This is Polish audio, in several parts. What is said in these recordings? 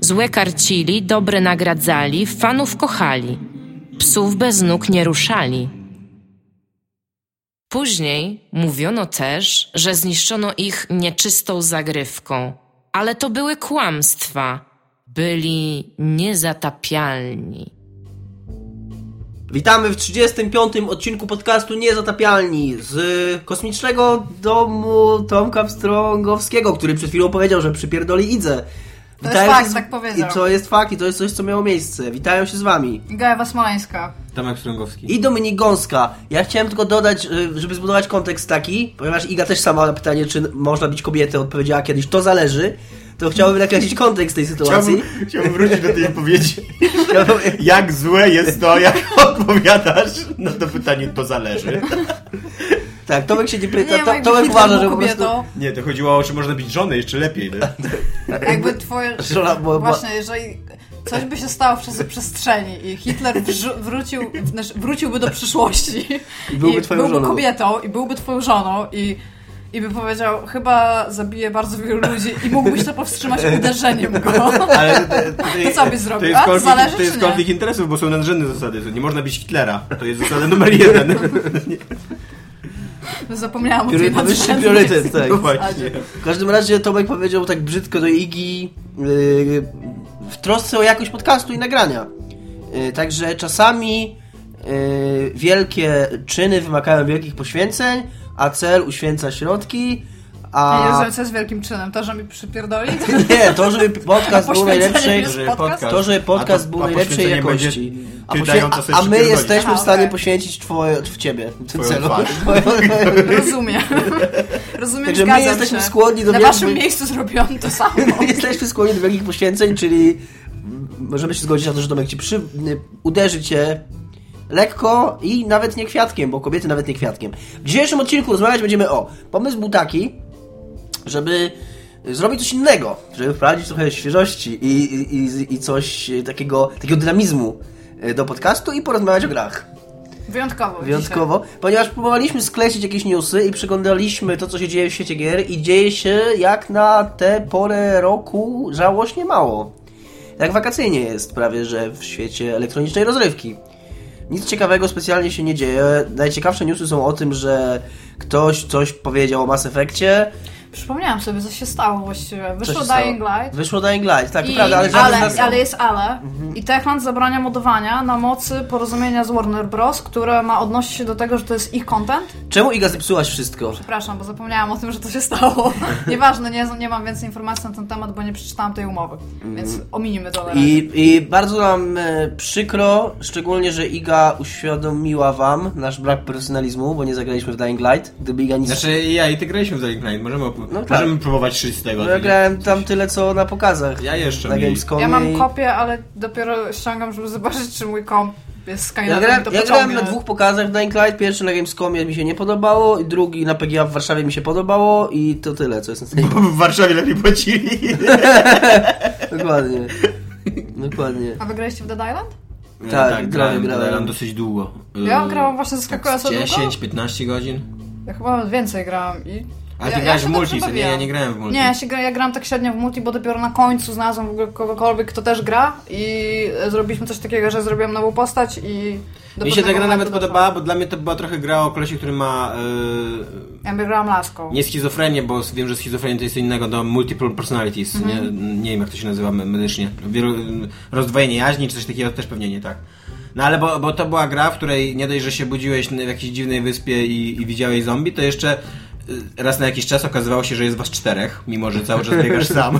Złe karcili, dobre nagradzali, fanów kochali. Psów bez nóg nie ruszali. Później mówiono też, że zniszczono ich nieczystą zagrywką, ale to były kłamstwa. Byli niezatapialni. Witamy w 35. odcinku podcastu Niezatapialni z kosmicznego domu Tomka Pstrągowskiego, który przed chwilą powiedział, że przypierdoli Idze. To jest fakt, tak powiedział. I to jest fakt, i to jest coś, co miało miejsce. Witają się z wami. Gaja Smoleńska. Tomek Strągowski. I Dominik Gąska. Ja chciałem tylko dodać, y, żeby zbudować kontekst taki, ponieważ Iga też sama na pytanie, czy można być kobietą, odpowiedziała kiedyś, to zależy. To chciałbym nakreślić kontekst tej sytuacji. Chciałbym, chciałbym wrócić do tej wypowiedzi. jak złe jest to, jak odpowiadasz na to pytanie, to zależy. Tak, Tomek się nie pyta. Nie, to, Tomek uważa, że po prostu... kobietą, Nie, to chodziło o, czy można być żoną jeszcze lepiej. Nie? Jakby twoje... Żona była- Właśnie, jeżeli coś by się stało w przestrzeni i Hitler wrócił, znaczy wróciłby do przyszłości I byłby twoją byłby żoną. kobietą i byłby twoją żoną i i by powiedział, chyba zabije bardzo wielu ludzi i mógłbyś to powstrzymać uderzeniem go. Ale to, To co byś zrobił? To jest konflikt, Zależy, to jest konflikt interesów, bo są nadrzędne zasady. To nie można być Hitlera. To jest zasada numer jeden. Zapomniałam o Który tej ma wyższy nadrzędnej priorytet, tak. No właśnie. W każdym razie Tomek powiedział tak brzydko do Igi yy, w trosce o jakość podcastu i nagrania. Yy, także czasami yy, wielkie czyny wymagają wielkich poświęceń, a cel uświęca środki. A... A Nie, co jest wielkim czynem? To, że mi przypierdoli? nie, to żeby podcast był jest podcast? to, żeby podcast A był a najlepszej jakości. będzie A, poświę- sobie a my jesteśmy w stanie poświęcić twoje, w ciebie w tym celu. Rozumiem. Rozumiem, Także my jesteśmy się. skłonni do Na wielu- waszym miejscu zrobiłam to samo. Jesteśmy skłonni do wielkich poświęceń, czyli możemy się zgodzić na to, że Domek ci przy... uderzy cię lekko i nawet nie kwiatkiem, bo kobiety nawet nie kwiatkiem. W dzisiejszym odcinku rozmawiać będziemy o... Pomysł był taki, żeby zrobić coś innego, żeby wprowadzić trochę świeżości i, i, i coś takiego, takiego dynamizmu do podcastu i porozmawiać o grach. Wyjątkowo. Wyjątkowo, ponieważ próbowaliśmy sklecić jakieś newsy i przyglądaliśmy to, co się dzieje w świecie gier i dzieje się jak na tę porę roku żałośnie mało. Jak wakacyjnie jest prawie, że w świecie elektronicznej rozrywki. Nic ciekawego specjalnie się nie dzieje. Najciekawsze newsy są o tym, że ktoś coś powiedział o Mass Effectie. Przypomniałam sobie, co się stało właściwie. Wyszło? Dying Light. Wyszło Dying Light, tak, I, prawda, ale ale, nas... ale jest ale. I Techland zabrania modowania na mocy porozumienia z Warner Bros., które ma odnosić się do tego, że to jest ich content. Czemu Iga zepsułaś wszystko? Przepraszam, bo zapomniałam o tym, że to się stało. Nieważne, nie, nie mam więcej informacji na ten temat, bo nie przeczytałam tej umowy. Więc ominimy to. I, I bardzo nam e, przykro, szczególnie, że Iga uświadomiła wam nasz brak profesjonalizmu, bo nie zagraliśmy w Dying Light. Gdyby Iga nic... Znaczy ja i ty graliśmy w Dying Light. Możemy, op- No tak. możemy próbować szyć z tego. no, ja grałem tam tyle, co na pokazach. Ja jeszcze na mniej. Gamescomie. Ja mam kopię, ale dopiero ściągam, żeby zobaczyć, czy mój komp jest Ja Skynetem. grałem, to ja grałem na dwóch pokazach Dying Light. Pierwszy na Gamescomie mi się nie podobało, i drugi na PGA w Warszawie mi się podobało i to tyle, co jest na. Bo w Warszawie lepiej płacili. Dokładnie. Dokładnie. A wy graliście w Dead Island? Tak, grałem, grałem, grałem. grałem dosyć długo. Ja grałam właśnie zaskakująco długo. 10-15 godzin. Ja chyba nawet więcej grałam i... A ty ja, grałeś się w multi, nie? Ja nie grałem w multi. Nie, ja, się gra, ja grałam tak średnio w multi, bo dopiero na końcu znalazłam w ogóle kogokolwiek, kto też gra i zrobiliśmy coś takiego, że zrobiłam nową postać i... Mi się ta gra nawet podobała, bo dla mnie to była trochę gra o kolesie, który ma yy. Ja grałam laską. nie schizofrenię, bo wiem, że schizofrenia to jest co innego do multiple personalities. Mhm. Nie, nie wiem, jak to się nazywa me- medycznie. Wielu, rozdwojenie jaźni, czy coś takiego też pewnie nie tak. No ale bo, bo to była gra, w której nie dość, że się budziłeś na jakiejś dziwnej wyspie i, i widziałeś zombie, to jeszcze raz na jakiś czas okazywało się, że jest was czterech, mimo że cały czas biegasz sam.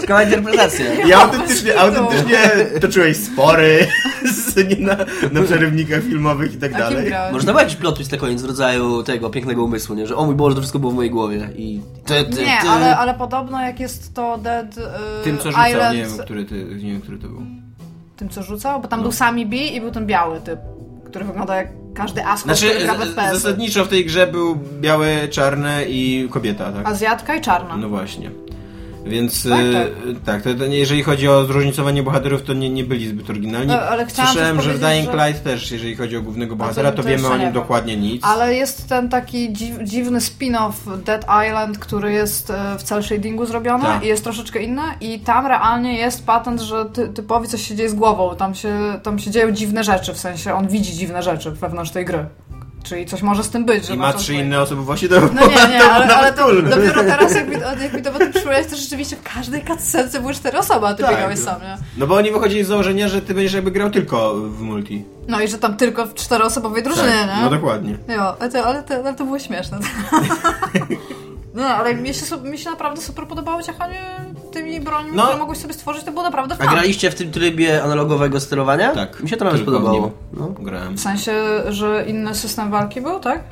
Ciekawa interpretacja. I autentycznie, autentycznie toczyłeś spory z, nie, na, na przerywnikach filmowych i tak dalej. Można było jakiś plot twist na koniec w rodzaju tego pięknego umysłu, nie? Że o mój Boże, to wszystko było w mojej głowie i... Ty, ty, Nie, ty. ale, ale podobno jak jest to Dead y, Tym, co rzucał, Island, nie wiem, który, ty, nie wiem, który to był. tym co rzucał, bo tam No. był Sami B i był ten biały typ, który wygląda jak każdy askot, Znaczy, który gra w FPS. zasadniczo w tej grze był białe, czarne i kobieta, tak? Azjatka i czarna. No właśnie. Więc Tak, tak, tak to, to jeżeli chodzi o zróżnicowanie bohaterów, to nie, nie byli zbyt oryginalni. E, ale Słyszałem, że w Dying że- Light też, jeżeli chodzi o głównego bohatera, to, to wiemy o nim dokładnie nic. Ale jest ten taki dziw, dziwny spin-off Dead Island, który jest e, w cel shadingu zrobiony Tak. i jest troszeczkę inny i tam realnie jest patent, że ty, typowi coś się dzieje z głową, tam się, tam się dzieją dziwne rzeczy, w sensie on widzi dziwne rzeczy wewnątrz tej gry. Czyli coś może z tym być, że I ma trzy inne osoby właśnie do No nie, nie, ale, ale to dopiero teraz jak mi, jak mi to potem przypomniałeś, to rzeczywiście w każdej cutscence były cztery osoby, a ty Tak. biegałeś sam, nie? No bo oni wychodzili z założenia, że ty będziesz jakby grał tylko w multi. No i że tam tylko w czteroosobowej drużynie, nie? No dokładnie. Jo, ale to, ale, to, ale to było śmieszne. No, ale mi się, mi się naprawdę super podobało ciachanie tymi brońmi, No. które mogłeś sobie stworzyć, to było naprawdę A fajne. graliście w tym trybie analogowego sterowania? Tak. Mi się to nawet podobało. No. Grałem. W sensie, że inny system walki był, tak?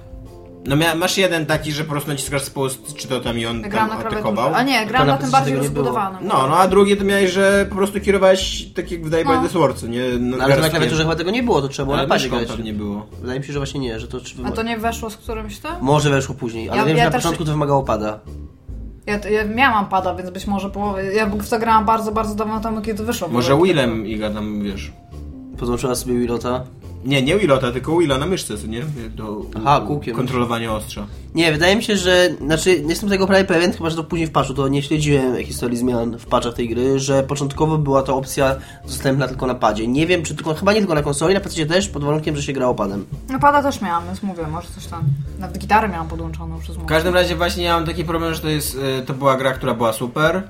No mia- masz jeden taki, że po prostu naciskasz spust, czy to tam i on Grałam tam atakował. A nie, grałam na na tym bardziej nie rozbudowanym. No, no a drugie to miałeś, że po prostu kierowałeś tak jak w Die No. by the nie? No, Ale na klawiaturze chyba tego nie było, to trzeba było Ale na padzie grać. pewnie było. Wydaje mi się, że właśnie nie, że to... A to nie weszło z którymś tym? Może weszło później, ale Ja- wiem, ja że na też- początku to wymagało pada. Ja, ja miałam pada, więc być może połowę. Ja w to grałam bardzo, bardzo dawno temu, kiedy wyszło. Może Willem Iga tam, wiesz... Podłączyła sobie Willota. Nie, nie Willota, tylko Willa na myszce, co nie? Do Aha, kółkiem. kontrolowania ostrza. Nie, wydaje mi się, że... Znaczy, nie jestem tego prawie pewien, chyba, że to później w patchu, to nie śledziłem historii zmian w patchach tej gry, że początkowo była to opcja dostępna tylko na padzie. Nie wiem, czy tylko... Chyba nie tylko na konsoli, na PC też, pod warunkiem, że się grało padem. No pada też miałam, więc mówię, może coś tam. Nawet gitarę miałam podłączoną przez W każdym razie właśnie ja mam taki problem, że to jest, e, to była gra, która była super,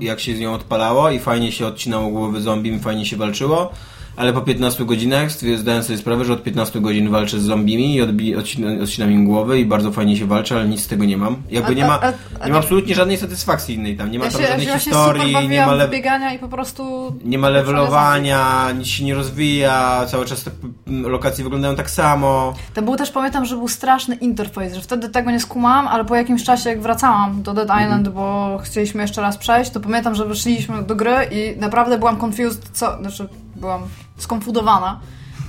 jak się z nią odpalało i fajnie się odcinało głowy zombie, i fajnie się walczyło, ale po 15 godzinach zdałem sobie sprawę, że od 15 godzin walczę z zombimi i odbi- odcina- odcinam im głowy i bardzo fajnie się walczy, ale nic z tego nie mam. Jakby nie ma, nie ma absolutnie żadnej satysfakcji innej tam, nie ma Ja tam się, ja żadnej super historii, nie ma, le- biegania i po prostu... nie ma levelowania, nic się nie rozwija, cały czas te lokacje wyglądają tak samo. To był też, pamiętam, że był straszny interfejs, że wtedy tego nie skumałam, ale po jakimś czasie, jak wracałam do Dead Island, bo chcieliśmy jeszcze raz przejść, to pamiętam, że wyszliśmy do gry i naprawdę byłam confused, co... Znaczy, byłam skonfudowana,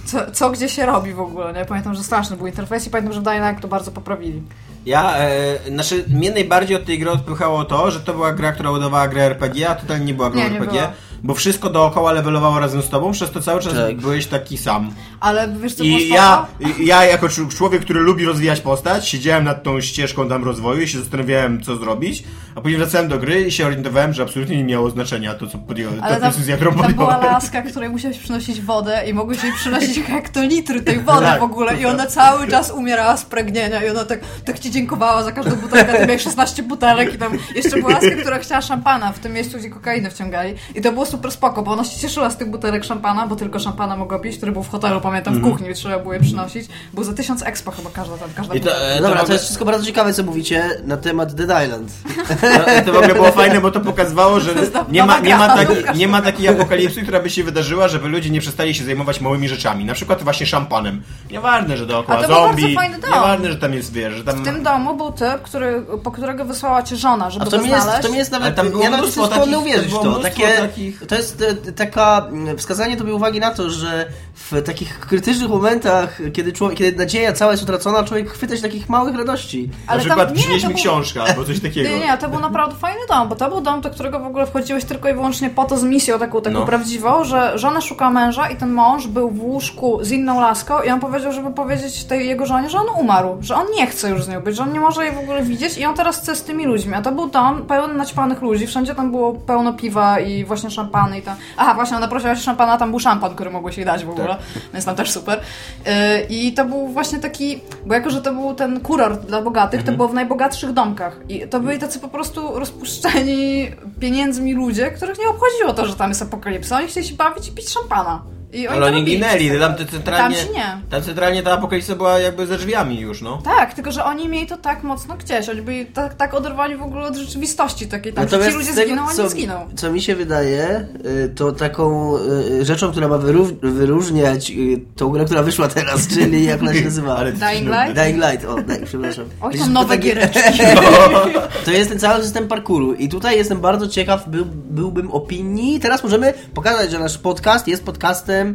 co, co gdzie się robi w ogóle, nie? Pamiętam, że straszny był interfejs i pamiętam, że w Light to bardzo poprawili. Ja, e, znaczy, mnie najbardziej od tej gry odpychało to, że to była gra, która udawała grę RPG, a totalnie nie była grą Nie, nie RPG, była. Bo wszystko dookoła levelowało razem z tobą, przez to cały czas Tak. byłeś taki sam. Ale wiesz, co I ja, i ja jako człowiek, który lubi rozwijać postać, siedziałem nad tą ścieżką tam rozwoju i się zastanawiałem, co zrobić, a później wracałem do gry i się orientowałem, że absolutnie nie miało znaczenia to, co podjąłem, Ale ta tam, decyzja, którą tam była podjąłem. laska, której musiałeś przynosić wodę i mogłeś jej przynosić hektolitry tej wody Tak, w ogóle i ona cały czas umierała z pragnienia i ona tak, tak ci dziękowała za każdą butelkę, ty miałeś 16 butelek i tam jeszcze była laska, która chciała szampana w tym miejscu, gdzie kokainę wciągali i to było super spoko, bo ona się cieszyła z tych butelek szampana, bo tylko szampana mogła pić, który był w hotelu, pamiętam, w kuchni, trzeba było je przynosić. Był za 1000 expo chyba każda, tam, każda Mhm. I to, e, Dobra, to, to jest wszystko bardzo ciekawe, co mówicie na temat Dead Island. No, to w ogóle było fajne, bo to pokazywało, że nie ma, nie, ma taki, nie ma takiej apokalipsy, która by się wydarzyła, żeby ludzie nie przestali się zajmować małymi rzeczami. Na przykład właśnie szampanem. Nieważne, że A dookoła to zombie. fajny dom. Nieważne, że tam jest, wiesz, że tam... W tym domu był typ, który, po którego wysłała cię żona, żeby A to go mi jest, znaleźć. to mi jest Ale nawet, tam było ja nawet mnóstwo takich- uwierzyć w to. Takie, takich- To jest e, taka, mm, wskazanie tobie uwagi na to, że w takich krytycznych momentach, kiedy, człowiek, kiedy nadzieja cała jest utracona, człowiek chwyta się takich małych radości. Na Ale przykład tam- nie, przynieś to mi był- książkę albo coś takiego. Nie, nie, to był naprawdę fajny dom, bo to był dom, do którego w ogóle wchodziłeś tylko i wyłącznie po to z misją taką, taką No. prawdziwą, że żona szuka męża i ten mąż był w łóżku z inną laską i on powiedział, żeby powiedzieć tej jego żonie, że on umarł, że on nie chce już z nią być, że on nie może jej w ogóle widzieć i on teraz chce z tymi ludźmi, a to był dom pełen naćpanych ludzi, wszędzie tam było pełno piwa i właśnie szampany i tam... Aha, właśnie, ona prosiła się szampana, tam był szampan, który mogłeś jej dać w ogóle, więc tam też super. Yy, I to był właśnie taki, bo jako, że to był ten kurort dla bogatych, to było w najbogatszych domkach. I to byli tacy po prostu rozpuszczeni pieniędzmi ludzie, których nie obchodziło to, że tam jest apokalipsa, oni chcieli się bawić i pić szampana. I Ale to oni ginęli, tam centralnie, Tam nie. tam centralnie ta apokalipsa była jakby ze drzwiami już, no. Tak, tylko że oni mieli to tak mocno gdzieś. Oni byli tak, tak oderwani w ogóle od rzeczywistości takiej. Tam, że ci ludzie tego, zginą, a co, nie zginą. co mi się wydaje, y, to taką y, rzeczą, która ma wyró- wyróżniać y, tą grę, która wyszła teraz, czyli jak ona się nazywa? Ale- Dying Light? Dying Light, o, daj, przepraszam. Oj, tam to nowe takie- giereczki. To jest ten cały system parkouru i tutaj jestem bardzo ciekaw, był, byłbym opinii. Teraz możemy pokazać, że nasz podcast jest podcastem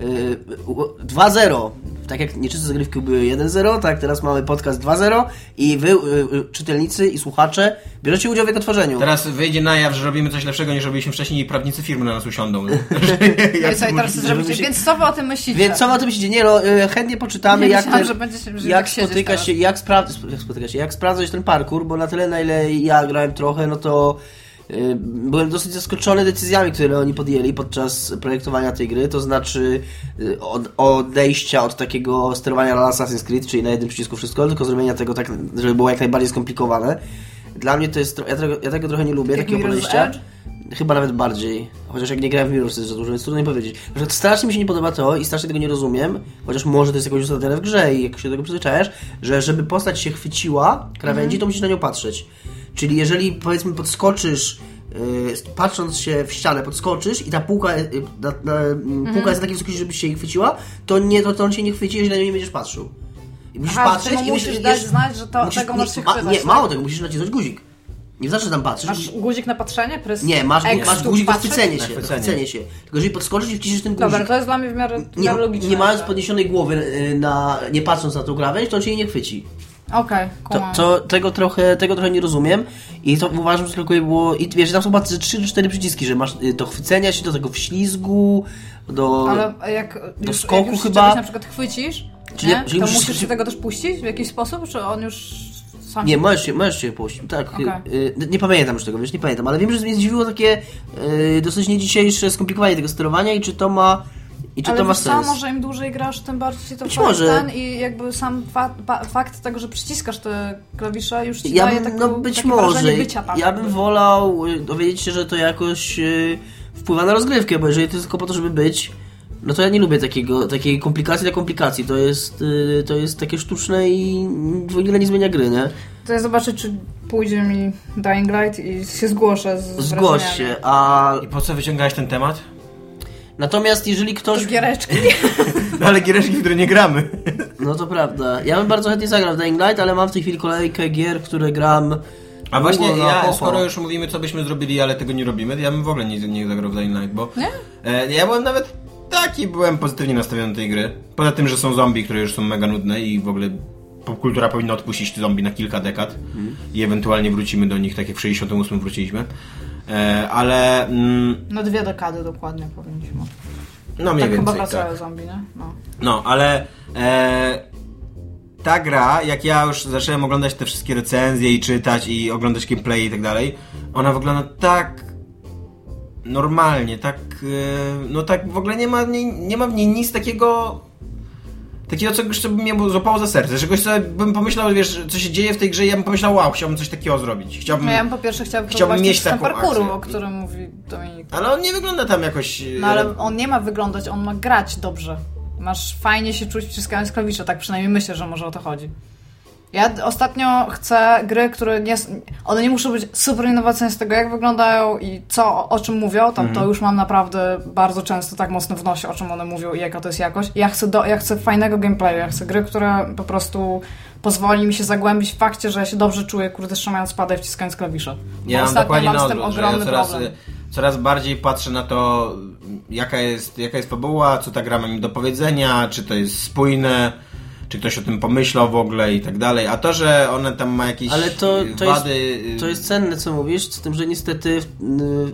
y, u- 2.0. Tak jak nieczyste zagrywki były 1.0, tak teraz mamy podcast 2.0 i wy, y, y, czytelnicy i słuchacze, bierzecie udział w jego tworzeniu. Teraz wyjdzie na jaw, że robimy coś lepszego niż robiliśmy wcześniej i prawnicy firmy na nas usiądą. No. No się- Więc co wy o tym myślicie? Więc co wy o tym myślicie? Nie no, y, chętnie poczytamy, Nie jak, myślałam, ten, że jak tak spotyka się, jak, spra- jak spotyka się, jak sprawdzać ten parkour, bo na tyle, na ile ja grałem trochę, no to byłem dosyć zaskoczony decyzjami, które oni podjęli podczas projektowania tej gry, to znaczy y, od, odejścia od takiego sterowania na Assassin's Creed, czyli na jednym przycisku wszystko, tylko zrobienia tego tak, żeby było jak najbardziej skomplikowane. Dla mnie to jest, ja tego, ja tego trochę nie lubię, Jak takiego podejścia. Edge? Chyba nawet bardziej. Chociaż jak nie grałem w Mirror's jest za dużo, więc trudno mi powiedzieć. Że strasznie mi się nie podoba to i strasznie tego nie rozumiem, chociaż może to jest jakoś ustawione w grze i jak się do tego przyzwyczajasz, że żeby postać się chwyciła krawędzi, to musisz na nią patrzeć. Czyli jeżeli powiedzmy podskoczysz, yy, patrząc się w ścianę, podskoczysz i ta półka, yy, na, na, mm, półka jest na takiej wysokości, żebyś się jej chwyciła, to, nie, to, to on się nie chwyci, jeżeli na nią nie będziesz patrzył. I musisz Aha, patrzeć czyli i musisz musisz, dać znać, że to, musisz- tego możesz się ma. Nie, tak? mało tego, musisz nacisnąć guzik. Nie że tam patrzysz. Masz guzik na patrzenie? Prys Nie, masz, X masz guzik na chwycenie się, na chwycenie. się. Tylko jeżeli podskoczysz i wciśniesz ten guzik, Dobra, to jest dla mnie w miarę, w nie, miarę logiczne. nie mając podniesionej głowy y, na, nie patrząc na tą krawędź, to on cię jej nie chwyci. Okej, To, kumam. to, tego, trochę, tego trochę nie rozumiem i to uważam, że tylko było, i wiesz, tam są chyba 3 czy 4 przyciski, że masz y, do chwycenia się, do tego wślizgu, do... Ale jak już, skoku jak już chyba- na przykład chwycisz, Czyli- nie? czyli to musisz- się tego też puścić w jakiś sposób, czy on już sam Nie, możesz się, możesz się puścić, tak. Okej. y, y, nie pamiętam już tego, wiesz, nie pamiętam, ale wiem, że mnie zdziwiło takie y, dosyć nie dzisiejsze skomplikowanie tego sterowania i czy to ma, i czy Ale to ma sens. może im dłużej grasz, tym bardziej ci to Być może. ten i jakby sam fa fa fakt tego, że przyciskasz te klawisze już ci Ja daje bym, taką, no być takie może. wrażenie bycia tam. Ja bym wolał y, dowiedzieć się, że to jakoś y, wpływa na rozgrywkę, bo jeżeli to jest tylko po to, żeby być, no to ja nie lubię takiego, takiej komplikacji dla komplikacji. To jest, y, to jest takie sztuczne i w ogóle nie zmienia gry, nie? To ja zobaczę, czy pójdzie mi Dying Light i się zgłoszę z Zgłoś się, a I po co wyciągałeś ten temat? Natomiast jeżeli ktoś... Z giereczki. No ale giereczki, w które nie gramy. No to prawda. Ja bym bardzo chętnie zagrał w Dying Light, ale mam w tej chwili kolejkę gier, które gram... A właśnie, ja, skoro już mówimy, co byśmy zrobili, ale tego nie robimy, to ja bym w ogóle nie, nie zagrał w Dying Light, bo... Nie? E, ja byłem nawet taki, byłem pozytywnie nastawiony do tej gry. Poza tym, że są zombie, które już są mega nudne i w ogóle popkultura powinna odpuścić zombie na kilka dekad i ewentualnie wrócimy do nich, tak jak w 68 wróciliśmy. E, ale... Mm, No dwie dekady dokładnie powinniśmy. no mniej Tak chyba więcej, wracają tak. zombie, nie? No. No, ale e, ta gra, jak ja już zacząłem oglądać te wszystkie recenzje i czytać i oglądać gameplay i tak dalej, ona wygląda tak normalnie, tak e, no tak w ogóle nie ma, w niej, nie ma w niej nic takiego takiego co by mnie złapało za serce, czegoś, co bym pomyślał, wiesz, co się dzieje w tej grze i ja bym pomyślał, wow, chciałbym coś takiego zrobić. Chciałbym, No ja bym po pierwsze chciała Chciałbym mieć taką parkouru, akcję. o którym mówi Dominik. ale on nie wygląda tam jakoś... No ale on nie ma wyglądać, on ma grać dobrze. Masz fajnie się czuć wciskając klawisze, tak przynajmniej myślę, że może o to chodzi. Ja ostatnio chcę gry, które nie... One nie muszą być super innowacyjne z tego, jak wyglądają i co, o czym mówią, tam to już mam naprawdę bardzo często tak mocno w nosie, o czym one mówią i jaka to jest jakość. Ja chcę, do, ja chcę fajnego gameplayu, ja chcę gry, która po prostu pozwoli mi się zagłębić w fakcie, że ja się dobrze czuję, kurde, trzymając spada i wciskając klawisze. Bo Ja mam ostatnio dokładnie mam z tym że ja ogromny coraz, problem. coraz bardziej patrzę na to, jaka jest, jaka jest fabuła, co ta gra ma mi do powiedzenia, czy to jest spójne, czy ktoś o tym pomyślał w ogóle i tak dalej. A to, że one tam ma jakieś Ale to, to, wady... jest, to jest cenne, co mówisz, z tym, że niestety y,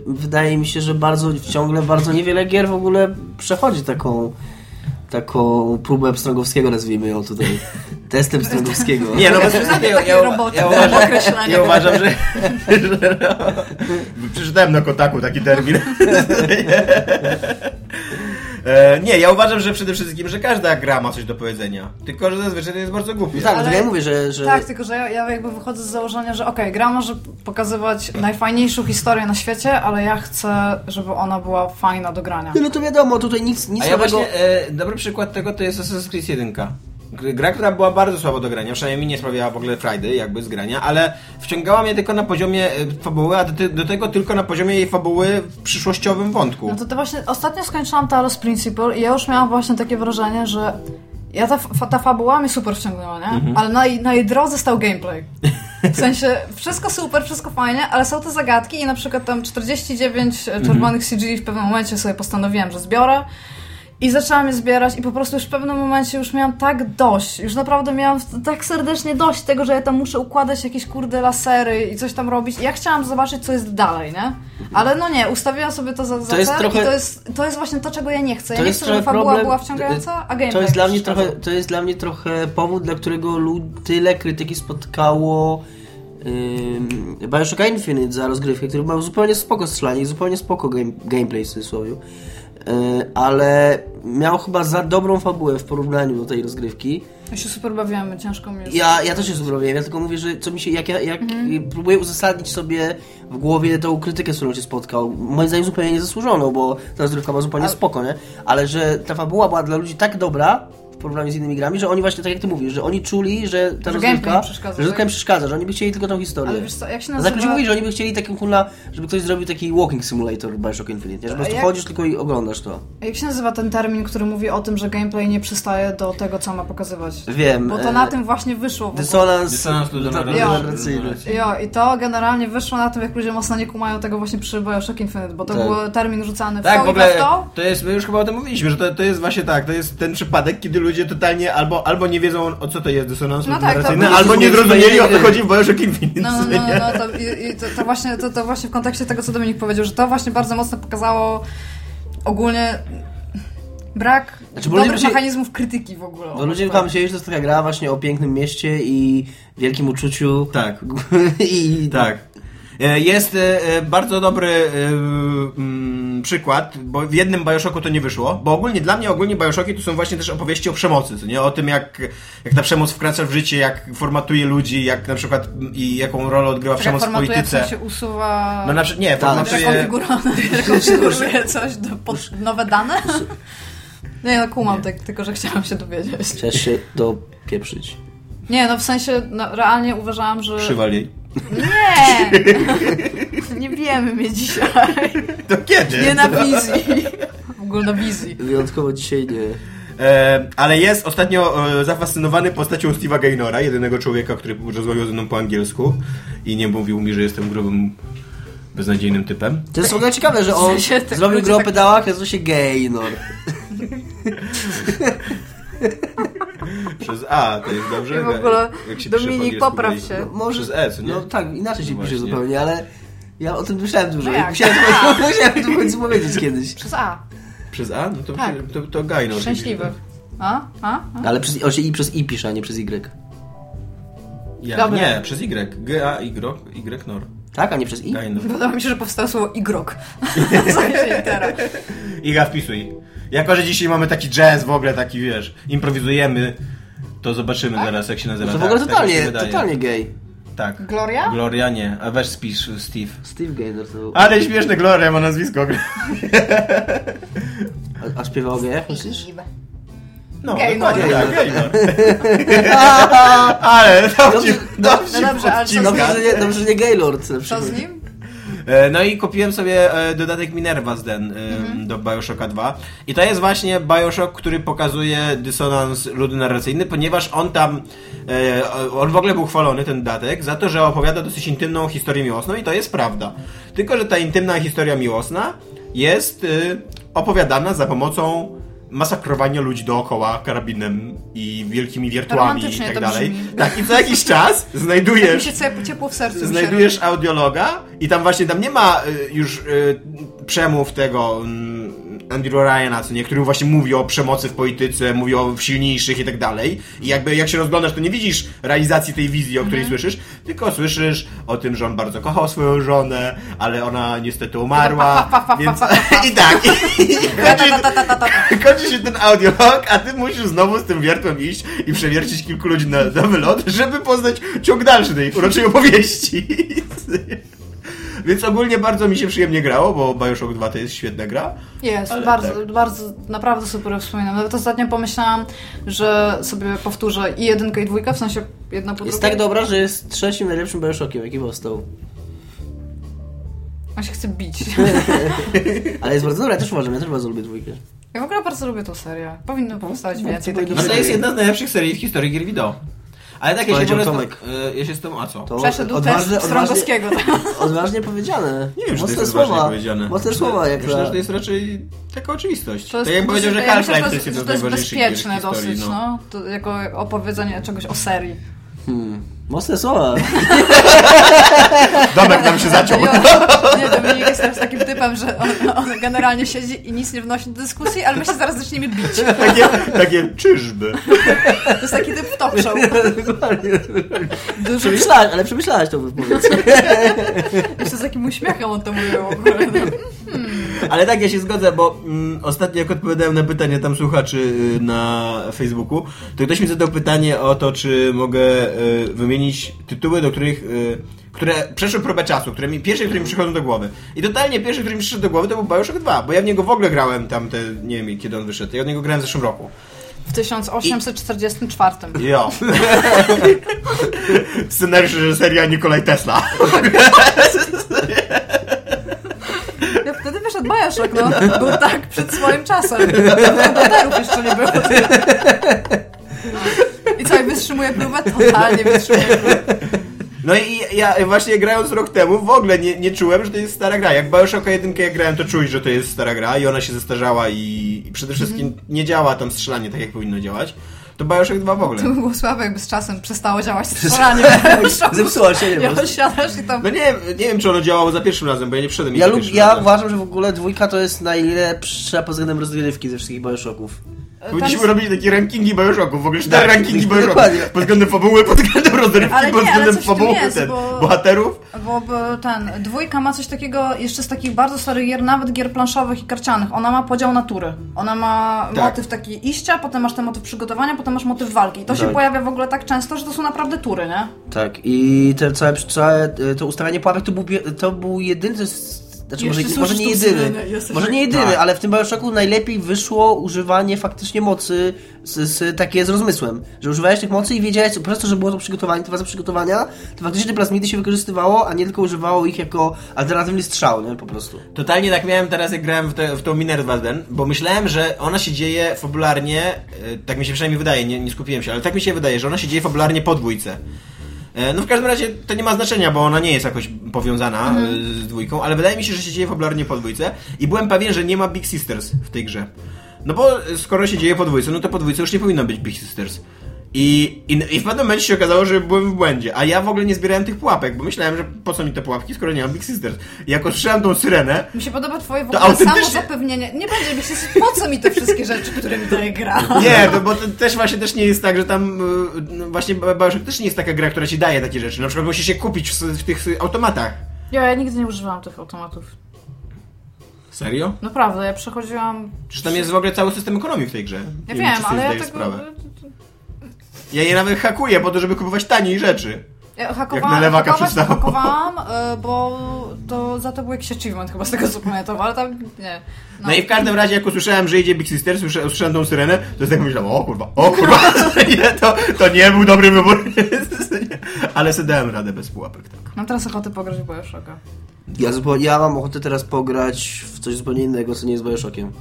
wydaje mi się, że bardzo ciągle bardzo niewiele gier w ogóle przechodzi taką taką próbę Pstrągowskiego, nazwijmy ją tutaj. Testem Pstrągowskiego. Nie, no bez przesady, ja, ja, roboty, ja, tak, uważam, ja uważam, że... Przeczytałem na Kotaku taki termin. E, nie, ja uważam, że przede wszystkim, że każda gra ma coś do powiedzenia. Tylko, że zazwyczaj to jest bardzo głupie. Tak, Ale- ja mówię, że... że... Tak, tylko że ja, ja jakby wychodzę z założenia, że okej, gra może pokazywać najfajniejszą historię na świecie, ale ja chcę, żeby ona była fajna do grania. No to wiadomo, tutaj nic, nic A ja nowego... właśnie, e, dobry przykład tego to jest Assassin's Creed 1. Gra, która była bardzo słabo do grania, przynajmniej mi nie sprawiała w ogóle frajdy jakby z grania, ale wciągała mnie tylko na poziomie e, fabuły, a do, do tego tylko na poziomie jej fabuły w przyszłościowym wątku. No to, to właśnie ostatnio skończyłam Talos Principle i ja już miałam właśnie takie wrażenie, że ja ta, ta fabuła mnie super wciągnęła, nie? Ale na, jej- na jej drodze stał gameplay. W sensie, wszystko super, wszystko fajnie, ale są te zagadki i na przykład tam 49 czerwonych CG w pewnym momencie sobie postanowiłam, że zbiorę i zaczęłam je zbierać i po prostu już w pewnym momencie już miałam tak dość, już naprawdę miałam tak serdecznie dość tego, że ja tam muszę układać jakieś kurde lasery i coś tam robić. I ja chciałam zobaczyć, co jest dalej, nie? Ale no nie, ustawiłam sobie to za, za To jest trochę- i to jest, to jest właśnie to, czego ja nie chcę. Ja nie chcę, żeby fabuła problem- była wciągająca, a gameplay To jest, dla mnie trochę, to jest dla mnie trochę powód, dla którego tyle krytyki spotkało ym, Bioshock Infinite za rozgrywkę, który miał zupełnie spoko strzelanie i zupełnie spoko game, gameplay w cudzysłowie. Yy, ale miał chyba za dobrą fabułę w porównaniu do tej rozgrywki. Ja się super bawiłam, ciężko mi jest. Ja, ja też się zrobiłem, ja tylko mówię, że co mi się, jak ja jak próbuję uzasadnić sobie w głowie tą krytykę, z którą się spotkał, moim zdaniem zupełnie niezasłużoną, bo ta rozgrywka była zupełnie spoko, nie? Ale że ta fabuła była dla ludzi tak dobra w porównaniu z innymi grami, że oni właśnie, tak jak ty mówisz, że oni czuli, że ta Że rozgrywka, przeszkadza, że tak? przeszkadza, że oni by chcieli tylko tą historię. Ale wiesz co, jak się tak nazywa... ludzie mówili, że oni by chcieli taką kurna, żeby ktoś zrobił taki walking simulator Bioshock Infinite, nie? że po prostu jak- chodzisz tylko i oglądasz to. Jak się nazywa ten termin, który mówi o tym, że gameplay nie przystaje do tego, co ma pokazywać? Wiem. Bo to e, na tym właśnie wyszło. w ogóle. Dysonans, Dysonans narracyjny. Jo, i to generalnie wyszło na tym, jak ludzie mocno nie kumają tego właśnie przy Bioshock Infinite, bo to Tak. był termin rzucany w Tak, to w i ogóle w to. to jest, my już chyba o tym mówiliśmy, że to, to jest właśnie tak, to jest ten przypadek, kiedy ludzie totalnie albo, albo nie wiedzą o co to jest dysonans No tak, to- albo nie zrozumieli o co chodzi w Bioshock Infinite. No, no, no, no to, i, to, to, właśnie, to, to właśnie w kontekście tego, co Dominik powiedział, że to właśnie bardzo mocno pokazało ogólnie brak Znaczy, dobrych się- mechanizmów krytyki w ogóle. Bo ludzie wam się, że to jest taka gra właśnie o pięknym mieście i wielkim uczuciu. Tak. I Tak. E, Jest e, e, bardzo dobry mm, przykład, bo w jednym Bioshocku to nie wyszło, bo ogólnie dla mnie ogólnie Bioshocki to są właśnie też opowieści o przemocy, co nie? O tym jak, jak ta przemoc wkracza w życie, jak formatuje ludzi, jak na przykład i jaką rolę odgrywa przemoc w polityce. sensie usuwa... No na przykład nie, Tak. formatuje... Rekonfiguruje coś do, pod nowe dane? Nie, no kumam, tak, tylko że chciałam się dowiedzieć. Chciałeś się dopieprzyć. Nie, no w sensie no, realnie uważałam, że... Przywal jej. Nie! Nie wiemy mnie dzisiaj. To kiedy? Nie na wizji. W ogóle na wizji. Wyjątkowo dzisiaj nie. E, ale jest ostatnio e, zafascynowany postacią Steve'a Gaynora, jedynego człowieka, który rozmawiał ze mną po angielsku i nie mówił mi, że jestem grubym, beznadziejnym typem. To jest w ogóle ciekawe, że on W sensie tak zrobił grę o tak- pedałach, nazywa się Gaynor. Przez A, to jest dobrze? I w ogóle, Jak się pisze Dominik, popraw się. Może, Przez E, nie? No tak, inaczej się No pisze zupełnie, ale ja o tym myślałem dużo. No jak? Musiałem, to, musiałem to w końcu powiedzieć kiedyś. Przez A. Przez A? No to, Tak. to, to Gaynor. Szczęśliwy. A? A? A? Ale przez, on się i przez I pisze, a nie przez Y. Ja, Dobra. nie, przez Y. G-A-Y, Y-Nor. Tak, a nie przez I? Gaynor. Podoba mi się, że powstało słowo igrok. Iga wpisuj. Jako, że dzisiaj mamy taki jazz w ogóle, taki wiesz, improwizujemy, to zobaczymy zaraz jak się nazywa. To w ogóle Tak, tak totalnie, wydaje. totalnie gay. Tak. Gloria? Gloria nie, a weź spisz Steve. Steve Gaynor to był. Ale śmieszne Gloria ma nazwisko. A, a śpiewał o gejach, myślisz? No, Gaynor. dokładnie tak, Gaynor. Ale dowcip No dobrze, ale co z Dobrze, że nie, dobrze, że nie Gaylord. na Co z nim? E, No i kupiłem sobie e, dodatek Minerva z Den e, Mhm. do Bioshocka 2. I to jest właśnie Bioshock, który pokazuje dysonans ludu narracyjny, ponieważ on tam, on w ogóle był chwalony, ten dodatek, za to, że opowiada dosyć intymną historię miłosną i to jest prawda. Tylko, że ta intymna historia miłosna jest opowiadana za pomocą masakrowania ludzi dookoła karabinem i wielkimi wiertłami i tak dalej. brzmi. Tak, i co jakiś czas znajdujesz się ciep- ciepło w sercu. znajdujesz audiologa i tam właśnie tam nie ma y, już y, przemów tego mm, Andrew Ryana, co nie, który właśnie mówi o przemocy w polityce, mówi o silniejszych i tak dalej. I jakby jak się rozglądasz, to nie widzisz realizacji tej wizji, o której słyszysz, tylko słyszysz o tym, że on bardzo kochał swoją żonę, ale ona niestety umarła. Więc... I tak. I, i kończy, się, kończy się ten audiolog, a ty musisz znowu z tym wiertłem iść i przewiercić kilku ludzi na, na wylot, żeby poznać ciąg dalszy tej uroczej opowieści. Więc ogólnie bardzo mi się przyjemnie grało, bo Bioshock 2 to jest świetna gra. Jest, bardzo, tak. bardzo, naprawdę super wspominam. Nawet ostatnio pomyślałam, że sobie powtórzę i jedynkę i dwójkę, w sensie jedna po Jest drugiej. tak dobra, że jest trzecim najlepszym Bioshockiem, jaki powstał. On się chce bić. Ale jest bardzo dobra, ja też uważam, ja też bardzo lubię dwójkę. Ja w ogóle bardzo lubię tą serię. Powinno powstać więcej powinno takich No to jest jedna z najlepszych serii w historii gier wideo. Ale tak, ja się, Tomek. e, ja się z tym, a co? To Przeszedł odważnie- test Strągowskiego. Odważnie powiedziane. Nie wiem, czy to Mocne jest słowa. odważnie powiedziane. Mocne słowa, jak Myślę, że to jest raczej taka oczywistość. To jest, tak jak powiedział, że ja Half-Life to że jest jedno z to jest najważniejszych gier w bezpieczne dosyć, no. To jako opowiedzenie czegoś o serii. Hmm. Mocne słowa. Domek nam się zaciął. Nie, Dominik jest teraz takim typem, że on, on generalnie siedzi i nic nie wnosi do dyskusji, ale my się zaraz zaczniemy bić. Takie, takie czyżby. To jest taki typ w talk show. Dużo Przemyślałaś, ale przemyślałaś tą wypowiedź. jeszcze z takim uśmiechem on to mówił. w ogóle. Ale tak, ja się zgodzę, bo mm, ostatnio jak odpowiadałem na pytanie tam słuchaczy y, na Facebooku, to ktoś mi zadał pytanie o to, czy mogę y, wymienić tytuły, do których... Y, które przeszły próbę czasu, które mi, pierwsze, które mi przychodzą do głowy. I totalnie pierwsze, które mi przyszedł do głowy, to był Bioshock 2, bo ja w niego w ogóle grałem tam te, nie wiem kiedy on wyszedł, ja od niego grałem w zeszłym roku. W 1844. Jo. Scenariusz reżyseria Nikolaj Tesla. Ja wtedy wyszedł Bioshock, no. Był tak przed swoim czasem. Komputerów jeszcze nie było. I co, i wytrzymuje próbę? Totalnie wytrzymuje próbę. No i ja właśnie grając rok temu w ogóle nie, nie czułem, że to jest stara gra. Jak Bioshocka 1 jak grałem, to czuć, że to jest stara gra i ona się zestarzała i, i przede wszystkim nie działa tam strzelanie tak, jak powinno działać. To Bioshock 2 w ogóle. To by było słabe, jakby z czasem przestało działać strzelanie. Zepsuła się, nie wiem. siadasz i tam... No nie, wiem- nie wiem, czy ono działało za pierwszym razem, bo ja nie przyszedłem Ja, lub, ja uważam, że w ogóle dwójka to jest najlepsza pod względem rozgrywki ze wszystkich Bioshocków. Powinniśmy Tam robić takie rankingi Bioshocków, w ogóle cztery Tak, rankingi Bioshocków. Pod względem fabuły, pod względem rozrywki, Ale nie, względem fabuły jest, ten, bo- bohaterów. Bo, bo ten, dwójka ma coś takiego, jeszcze z takich bardzo starych gier, nawet gier planszowych i karcianych. Ona ma podział natury. Ona ma Tak. motyw taki iścia, potem masz ten motyw przygotowania, potem masz motyw walki. I to się Tak. pojawia w ogóle tak często, że to są naprawdę tury, nie? Tak, i te całe, całe e, to ustawianie pułapek to był, to był jedyny... z- Znaczy, może, może nie jedyny, może nie jedyny, Tak. ale w tym Bioshocku najlepiej wyszło używanie faktycznie mocy z, z, takie z rozmysłem, że używałeś tych mocy i wiedziałeś po prostu, że było to przygotowanie, to faza przygotowania, to faktycznie te plazmidy się wykorzystywało, a nie tylko używało ich jako alternatywny strzał, nie, po prostu. Totalnie tak miałem teraz, jak grałem w, te, w tą Minerva Den, bo myślałem, że ona się dzieje fabularnie, e, tak mi się przynajmniej wydaje, nie, nie skupiłem się, ale tak mi się wydaje, że ona się dzieje fabularnie po dwójce. E, No w każdym razie to nie ma znaczenia, bo ona nie jest jakoś powiązana e, z dwójką, ale wydaje mi się, że się dzieje fabularnie po dwójce i byłem pewien, że nie ma Big Sisters w tej grze. No bo e, skoro się dzieje po dwójce, no to po dwójce już nie powinno być Big Sisters. I, i, I w pewnym momencie się okazało, że byłem w błędzie, a ja w ogóle nie zbierałem tych pułapek, bo myślałem, że po co mi te pułapki, skoro nie mam Big Sisters. I jak usłyszałem tą syrenę, Mi się podoba twoje w To ogóle samo zapewnienie. Nie będzie mi się, po co mi te wszystkie rzeczy, które mi daje gra? Nie, to, bo to też właśnie też nie jest tak, że tam y, no właśnie Bioshock też nie jest taka gra, która ci daje takie rzeczy. Na przykład musisz się kupić w, w tych automatach. Ja, ja nigdy nie używałam tych automatów. Serio? Naprawdę, ja przechodziłam... Przecież tam jest w ogóle cały system ekonomii w tej grze. Ja Nie wiem, czy ale ja tego... sprawę. Ja je nawet hakuję po to, żeby kupować taniej rzeczy. Ja hakowałam, na lewaka hakowałam, y, bo to za to był jakiś achievement chyba z tego co pamiętam, ale tam nie. No. i w każdym razie, jak usłyszałem, że idzie Big Sister, słyszę- usłyszałem tą syrenę, to tak myślałem, o kurwa, o kurwa, nie, to, to nie był dobry wybór. Ale sobie dałem radę bez pułapek, tak. Mam teraz ochotę pograć w Bioshocka. Ja, ja mam ochotę teraz pograć w coś zupełnie innego, co nie jest Bioshockiem.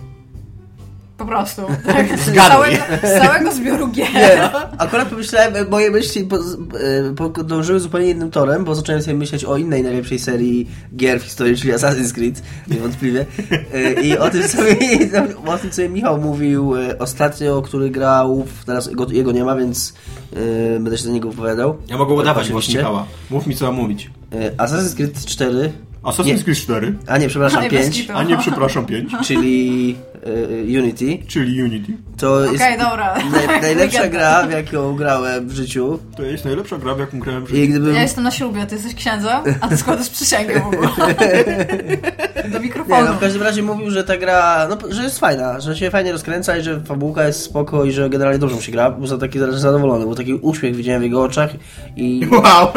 Po prostu. Tak, z, całego, z całego zbioru gier. Nie, akurat pomyślałem, moje myśli po- e, podążyły zupełnie innym torem, bo zacząłem sobie myśleć o innej najlepszej serii gier w historii, czyli Assassin's Creed, niewątpliwie. E, I o tym sobie, o tym sobie Michał mówił e, ostatnio, który grał, w- teraz jego, jego nie ma, więc będę się za niego wypowiadał. Ja mogę udawać. Michała. Mów mi, co mam mówić. Assassin's Creed 4 Assassin's Nie. Creed 4, A nie, przepraszam, bez 5, kitu. a nie przepraszam 5, czyli y, Unity. czyli Unity. To jest Okej, dobra. naj, najlepsza gra, w jaką grałem w życiu. To jest najlepsza gra, w jaką grałem w I życiu. gdybym... Ja jestem na ślubie, ty jesteś księdzem, a ty składasz przysięgę w ogóle. Do Nie, mikrofonu. no w każdym razie mówił, że ta gra, no, że jest fajna, że się fajnie rozkręca i że fabułka jest spoko i że generalnie dobrze mu się gra. Był za taki zadowolony, był taki uśmiech widziałem w jego oczach i, Wow!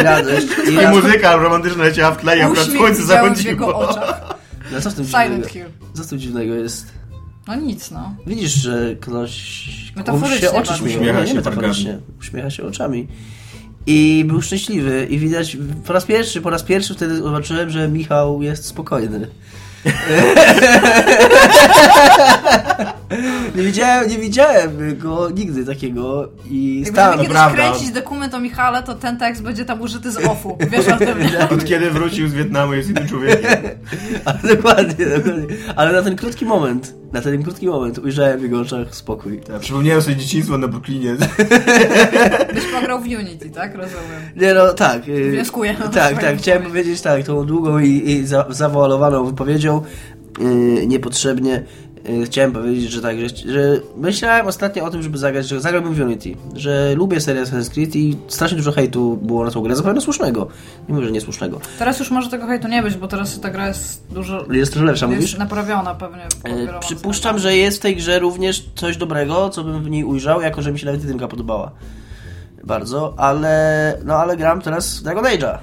i radość. I I muzyka romantyczna leciała w tle i akurat słońce widziałem w jego zachodziło. oczach. No co w tym Silent dziwnego? Hill. Co w tym dziwnego jest? No nic, no. Widzisz, że ktoś komuś Metaforycznie się oczy śmieją. Uśmiecha nie, się nie metaforycznie. Uśmiecha się oczami. I był szczęśliwy i widać po raz pierwszy, po raz pierwszy wtedy zobaczyłem, że Michał jest spokojny. nie widziałem, nie widziałem go nigdy takiego i Jak stałem będziemy kiedyś prawda. kręcić dokument o Michale, to ten tekst będzie tam użyty z offu. Wiesz o tym? Od kiedy wrócił z Wietnamu jest innym człowiekiem. Ale dokładnie, dokładnie. Ale na ten krótki moment, na ten krótki moment ujrzałem w jego oczach spokój. Ja przypomniałem sobie dzieciństwo na Brooklynie. Byś pograł w Unity, tak? Rozumiem. Nie no, tak. y, Wnioskuję. Tak, tak. Chciałem powiedzieć tak, tą długą i, i za, zawoalowaną wypowiedzią yy, niepotrzebnie chciałem powiedzieć, że tak, że, że myślałem ostatnio o tym, żeby zagrać, że zagrałbym w Unity, że lubię serię Assassin's Creed i strasznie dużo hejtu było na tą grę, zapewne słusznego. Nie mówię, że niesłusznego. Teraz już może tego hejtu nie być, bo teraz ta gra jest dużo... Jest trochę lepsza, mówisz? Jest naprawiona pewnie. wieloma Przypuszczam, że jest w tej grze również coś dobrego, co bym w niej ujrzał, jako że mi się nawet jedynka podobała. Bardzo, ale no ale gram teraz w Dragon Age'a,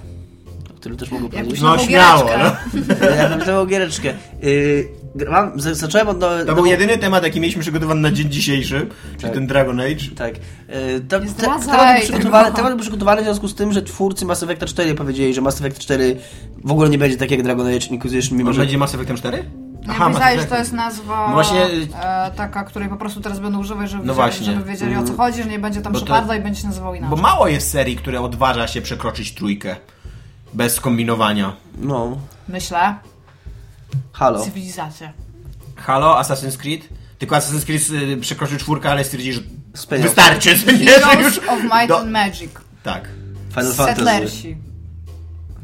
o którym też mogę powiedzieć. No śmiało, no. Ja taką giereczkę. Yy, gram, z- zacząłem od... No, To był jedyny temat, jaki mieliśmy przygotowany na dzień dzisiejszy, czyli Tak. ten Dragon Age. Tak. Yy, to, te, temat, był przygotowany, temat był przygotowany w związku z tym, że twórcy Mass Effecta 4 powiedzieli, że Mass Effect 4 w ogóle nie będzie tak jak Dragon Age Inquisition, mimo Może że... będzie Mass Effectem 4? Nie Aha, wydaje, że to jest nazwa No właśnie- e, taka, której po prostu teraz będą używać, żeby, No wiedzieli, właśnie. żeby wiedzieli o co chodzi, że nie będzie tam Bo to- i będzie się nazywał inaczej. Bo mało jest serii, które odważa się przekroczyć trójkę. Bez kombinowania. No, Myślę. Halo. Cywilizacja. Halo, Assassin's Creed? Tylko Assassin's Creed y, przekroczył czwórkę, ale stwierdzi, że pieniądza. wystarczy, nie, Heroes już... of Might Do- and Magic. Tak. Final Fantasy. Settlersi.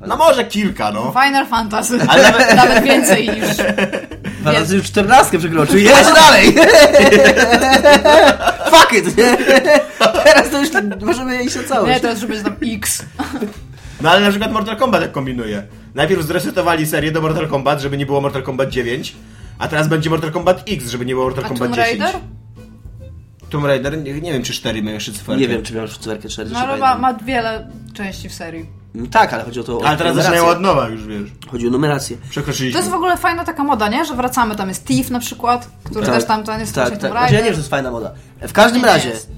No może kilka, no. Final Fantasy. Ale nawet- nawet więcej niż... Final Fantasy już 14 przekroczył jedzie dalej! Fuck it, nie? Teraz to już możemy iść na Nie, całość. teraz już będzie tam X. No ale na przykład Mortal Kombat tak kombinuje. Najpierw zresetowali serię do Mortal Kombat, żeby nie było Mortal Kombat 9, a teraz będzie Mortal Kombat X, żeby nie było Mortal A Kombat Tomb 10. Raider? Tomb Raider? Nie, nie wiem, czy 4 mają jeszcze cyferkę. Nie wiem, czy miał już cyferkę 4 No ale ma, ma wiele części w serii. No Tak, ale chodzi o to. o Ale teraz zaczynają od nowa już, wiesz. Chodzi o numerację. To Przekroczyliśmy. jest w ogóle fajna taka moda, nie? Że wracamy, tam jest Thief na przykład, który też tam to jest tak, tak. Tomb Znaczy, ja nie wiem, że to jest fajna moda. W każdym nie razie. jest.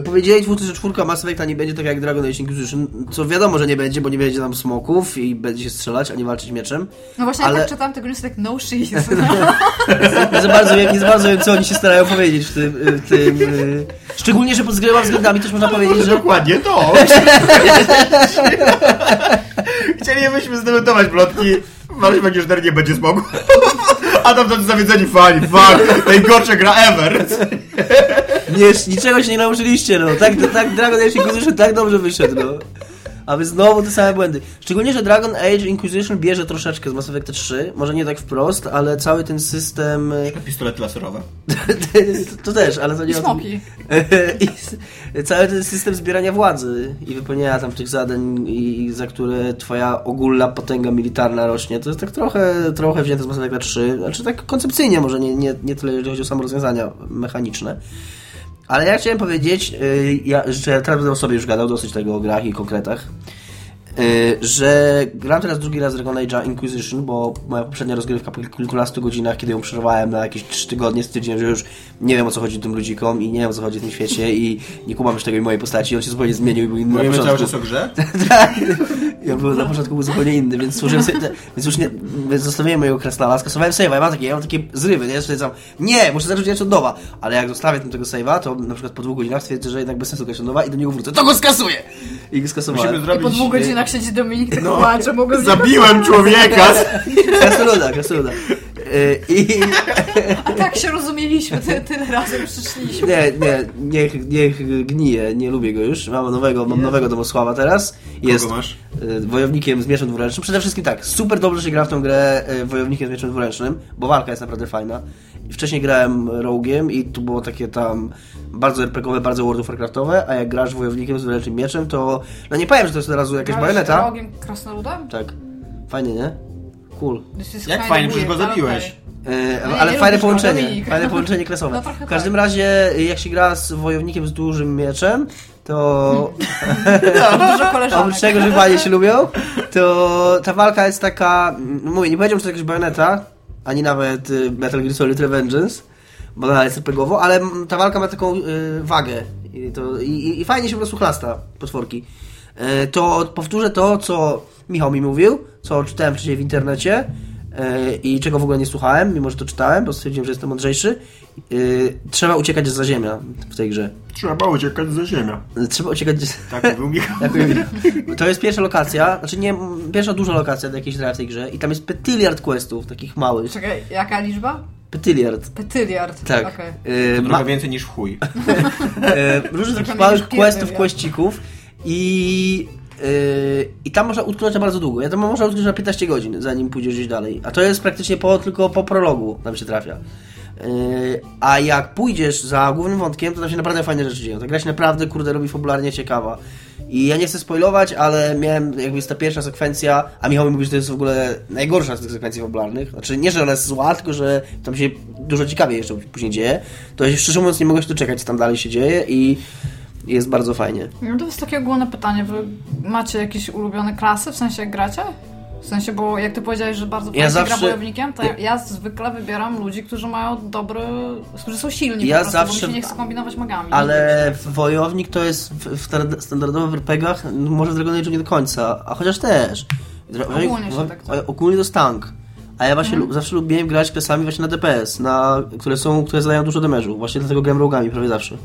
Powiedzieli twórcy, że czwórka Mass Effecta nie będzie tak jak Dragon Age Inquisition, co wiadomo, że nie będzie, bo nie będzie tam smoków i będzie się strzelać, a nie walczyć mieczem. No właśnie, ale- jak tak czytam tego jest tak no shit. Nie za bardzo wiem, nie za bardzo wiem, co oni się starają powiedzieć w tym... W tym y, szczególnie, że pod względami też można powiedzieć, że... Dokładnie to. Chcielibyśmy zdementować plotki. Maryś Magiszter nie będzie smogu. A tam tacy zawiedzeni fani. Fuck, najgorsza gra ever. Nie, niczego się nie nauczyliście, no. Tak, tak Dragon Age Inquisition tak dobrze wyszedł, no. A wy znowu te same błędy. Szczególnie, że Dragon Age Inquisition bierze troszeczkę z Mass Effect 3. Może nie tak wprost, ale cały ten system... y, Pistolety laserowe. to, to też, ale to nie I o tym. smoki. I cały ten system zbierania władzy i wypełniania tam tych zadań, i za które twoja ogólna potęga militarna rośnie, to jest tak trochę, trochę wzięte z Mass Effecta 3. Znaczy tak koncepcyjnie może, nie, nie, nie tyle jeżeli chodzi o samo rozwiązania mechaniczne. Ale ja chciałem powiedzieć, y, ja, że teraz będę sobie już gadał dosyć tego o grach i konkretach, że gram teraz drugi raz Dragon Age'a Inquisition, bo moja poprzednia rozgrywka po kilkunastu godzinach, kiedy ją przerwałem na jakieś 3 tygodnie, stwierdziłem, że już nie wiem o co chodzi tym ludzikom i nie wiem o co chodzi w tym świecie i nie kumam już tego i mojej postaci. On się zupełnie zmienił i był inny na Mówimy cały początku. czas o grze? tak. Ja byłem na początku był zupełnie inny, więc służyłem sobie, więc już nie, więc zostawiłem mojego krasnala, skasowałem save'a, ja mam takie, ja mam takie zrywy, nie, że tam, nie, muszę zacząć grać od nowa, ale jak zostawię tym tego save'a, to na przykład po dwóch godzinach stwierdzę, że jednak bez sensu grać od nowa i do niego wrócę, to go skasuję! I go skasowałem. Musimy I zrobić... po dwóch godzinach siedzi Dominik tak No. że mogę Zabiłem człowieka! Krasnoluda, krasnoluda. Y, I A tak się rozumieliśmy, ty, tyle razy przyszliśmy. nie, nie, niech, niech gnije, nie lubię go już. Mam nowego, mam nowego Domosława teraz. Jest Kogo masz? y, wojownikiem z mieczem dwuręcznym. Przede wszystkim tak, super dobrze się gra w tą grę y, wojownikiem z mieczem dwuręcznym, bo walka jest naprawdę fajna. Wcześniej grałem Rogue'iem i tu było takie tam bardzo RPGowe, bardzo World of Warcraftowe, a jak grasz wojownikiem z dwuręcznym mieczem, to no nie powiem, że to jest od razu jakaś Grałeś bajoneta. rogiem krasnoludem? Tak. Fajnie, nie? Cool. Jak fajnie, przecież go zabiłeś. No nie, ale fajne połączenie, Dominik. fajne połączenie klasowe. No w każdym tak. razie, jak się gra z wojownikiem z dużym mieczem, to Dużo koleżanek. oprócz tego, że fajnie się lubią, to ta walka jest taka, mówię, nie powiedziałbym, że to jakaś bajoneta, ani nawet y, Metal Gear Solid Revengeance, bo ona jest RPGowo, ale ta walka ma taką y, wagę i, to, i, i- fajnie się po prostu chlasta potworki. E, to powtórzę to, co Michał mi mówił, co czytałem wcześniej w internecie i czego w ogóle nie słuchałem, mimo że to czytałem, bo stwierdziłem, że jestem mądrzejszy. E, trzeba uciekać za ziemia w tej grze. Trzeba uciekać za ziemię. E, Trzeba uciekać... Tak był Michał. To jest pierwsza lokacja, znaczy nie, pierwsza duża lokacja do jakiejś w tej grze i tam jest petyliard questów, takich małych. Czekaj, jaka liczba? Petyliard. Petyliard. Tak. E, ma, trochę więcej niż w chuj. e, różnych takich małych questów, questików i, e, i tam można utknąć bardzo długo. Ja tam można utknąć na 15 godzin, zanim pójdziesz gdzieś dalej. A to jest praktycznie po, tylko po prologu nam się trafia. E, a jak pójdziesz za głównym wątkiem, to tam się naprawdę fajne rzeczy dzieją. Ta gra się naprawdę, kurde, robi fabularnie ciekawa. I ja nie chcę spoilować, ale miałem, jakby jest ta pierwsza sekwencja, a Michał mi mówi, że to jest w ogóle najgorsza z tych sekwencji fabularnych. Znaczy, nie, że ona jest zła, tylko że tam się dużo ciekawiej jeszcze później dzieje. To ja szczerze mówiąc nie mogę się doczekać, co tam dalej się dzieje i jest bardzo fajnie. No to jest takie ogólne pytanie. Wy macie jakieś ulubione klasy, w sensie jak gracie? W sensie, bo jak ty powiedziałeś, że bardzo fajnie Ja się gra zawsze- wojownikiem, to ja, ja zwykle wybieram ludzi, którzy mają dobry... którzy są silni Ja prostu, bo zawsze- mi się nie chce kombinować magami. Ale wojownik to jest w, w standardowych RPGach, no, może w Dragon Age nie do końca, a chociaż też. Dra- Ogólnie się tak- Ogólnie to jest tank. A ja właśnie lu- zawsze lubiłem grać klasami właśnie na DPS, na, które są, które zadają dużo damage'u. Właśnie dlatego gram rogue'ami prawie zawsze.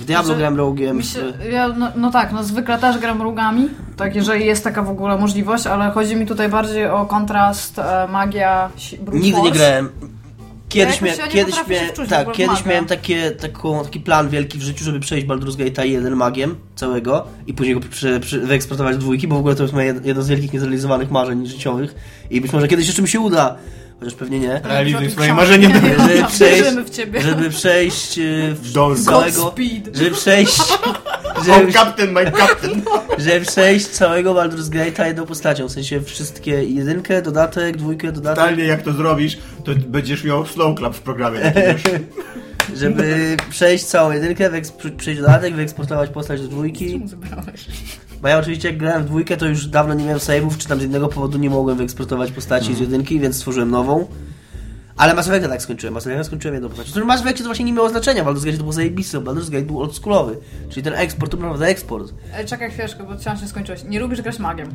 W Diablo Znaczy, gram się, ja, no, no tak, no zwykle też gram rugami, tak jeżeli jest taka w ogóle możliwość, ale chodzi mi tutaj bardziej o kontrast e, magia, brute Nigdy nie grałem. Kiedyś, mia- kiedyś, mia- wczuć tak, kiedyś miałem takie, taką, taki plan wielki w życiu, żeby przejść Baldur's Gate'a 1 magiem całego i później go przy, przy, wyeksportować dwójki, bo w ogóle to jest moje jedno z wielkich niezrealizowanych marzeń życiowych i być może kiedyś jeszcze mi się uda, chociaż pewnie nie. Realizuj swoje marzenia. Żeby przejść, w ciebie. żeby przejść e, w całego, Godspeed. żeby przejść, żeby, captain, my captain. żeby przejść całego Baldur's Gate'a jedną postacią, w sensie wszystkie jedynkę, dodatek, dwójkę, dodatek, Totalnie jak to zrobisz, to będziesz miał slow clap w programie. żeby przejść całą jedynkę, wyeks- przejść dodatek, wyeksportować postać do dwójki. Bo ja oczywiście jak grałem w dwójkę, to już dawno nie miałem save'ów, czy tam z innego powodu nie mogłem wyeksportować postaci z jedynki, więc stworzyłem nową. Ale Mass Effecta tak skończyłem. Mass Effecta skończyłem jedną postać. Który Mass Effect to właśnie nie miało znaczenia. Baldur's Gate to było zajebiste, bo Baldur's Gate był oldschoolowy. Czyli ten eksport to naprawdę eksport. E, czekaj chwileczkę, bo wciąż nie skończyłeś. Nie lubisz grać magiem.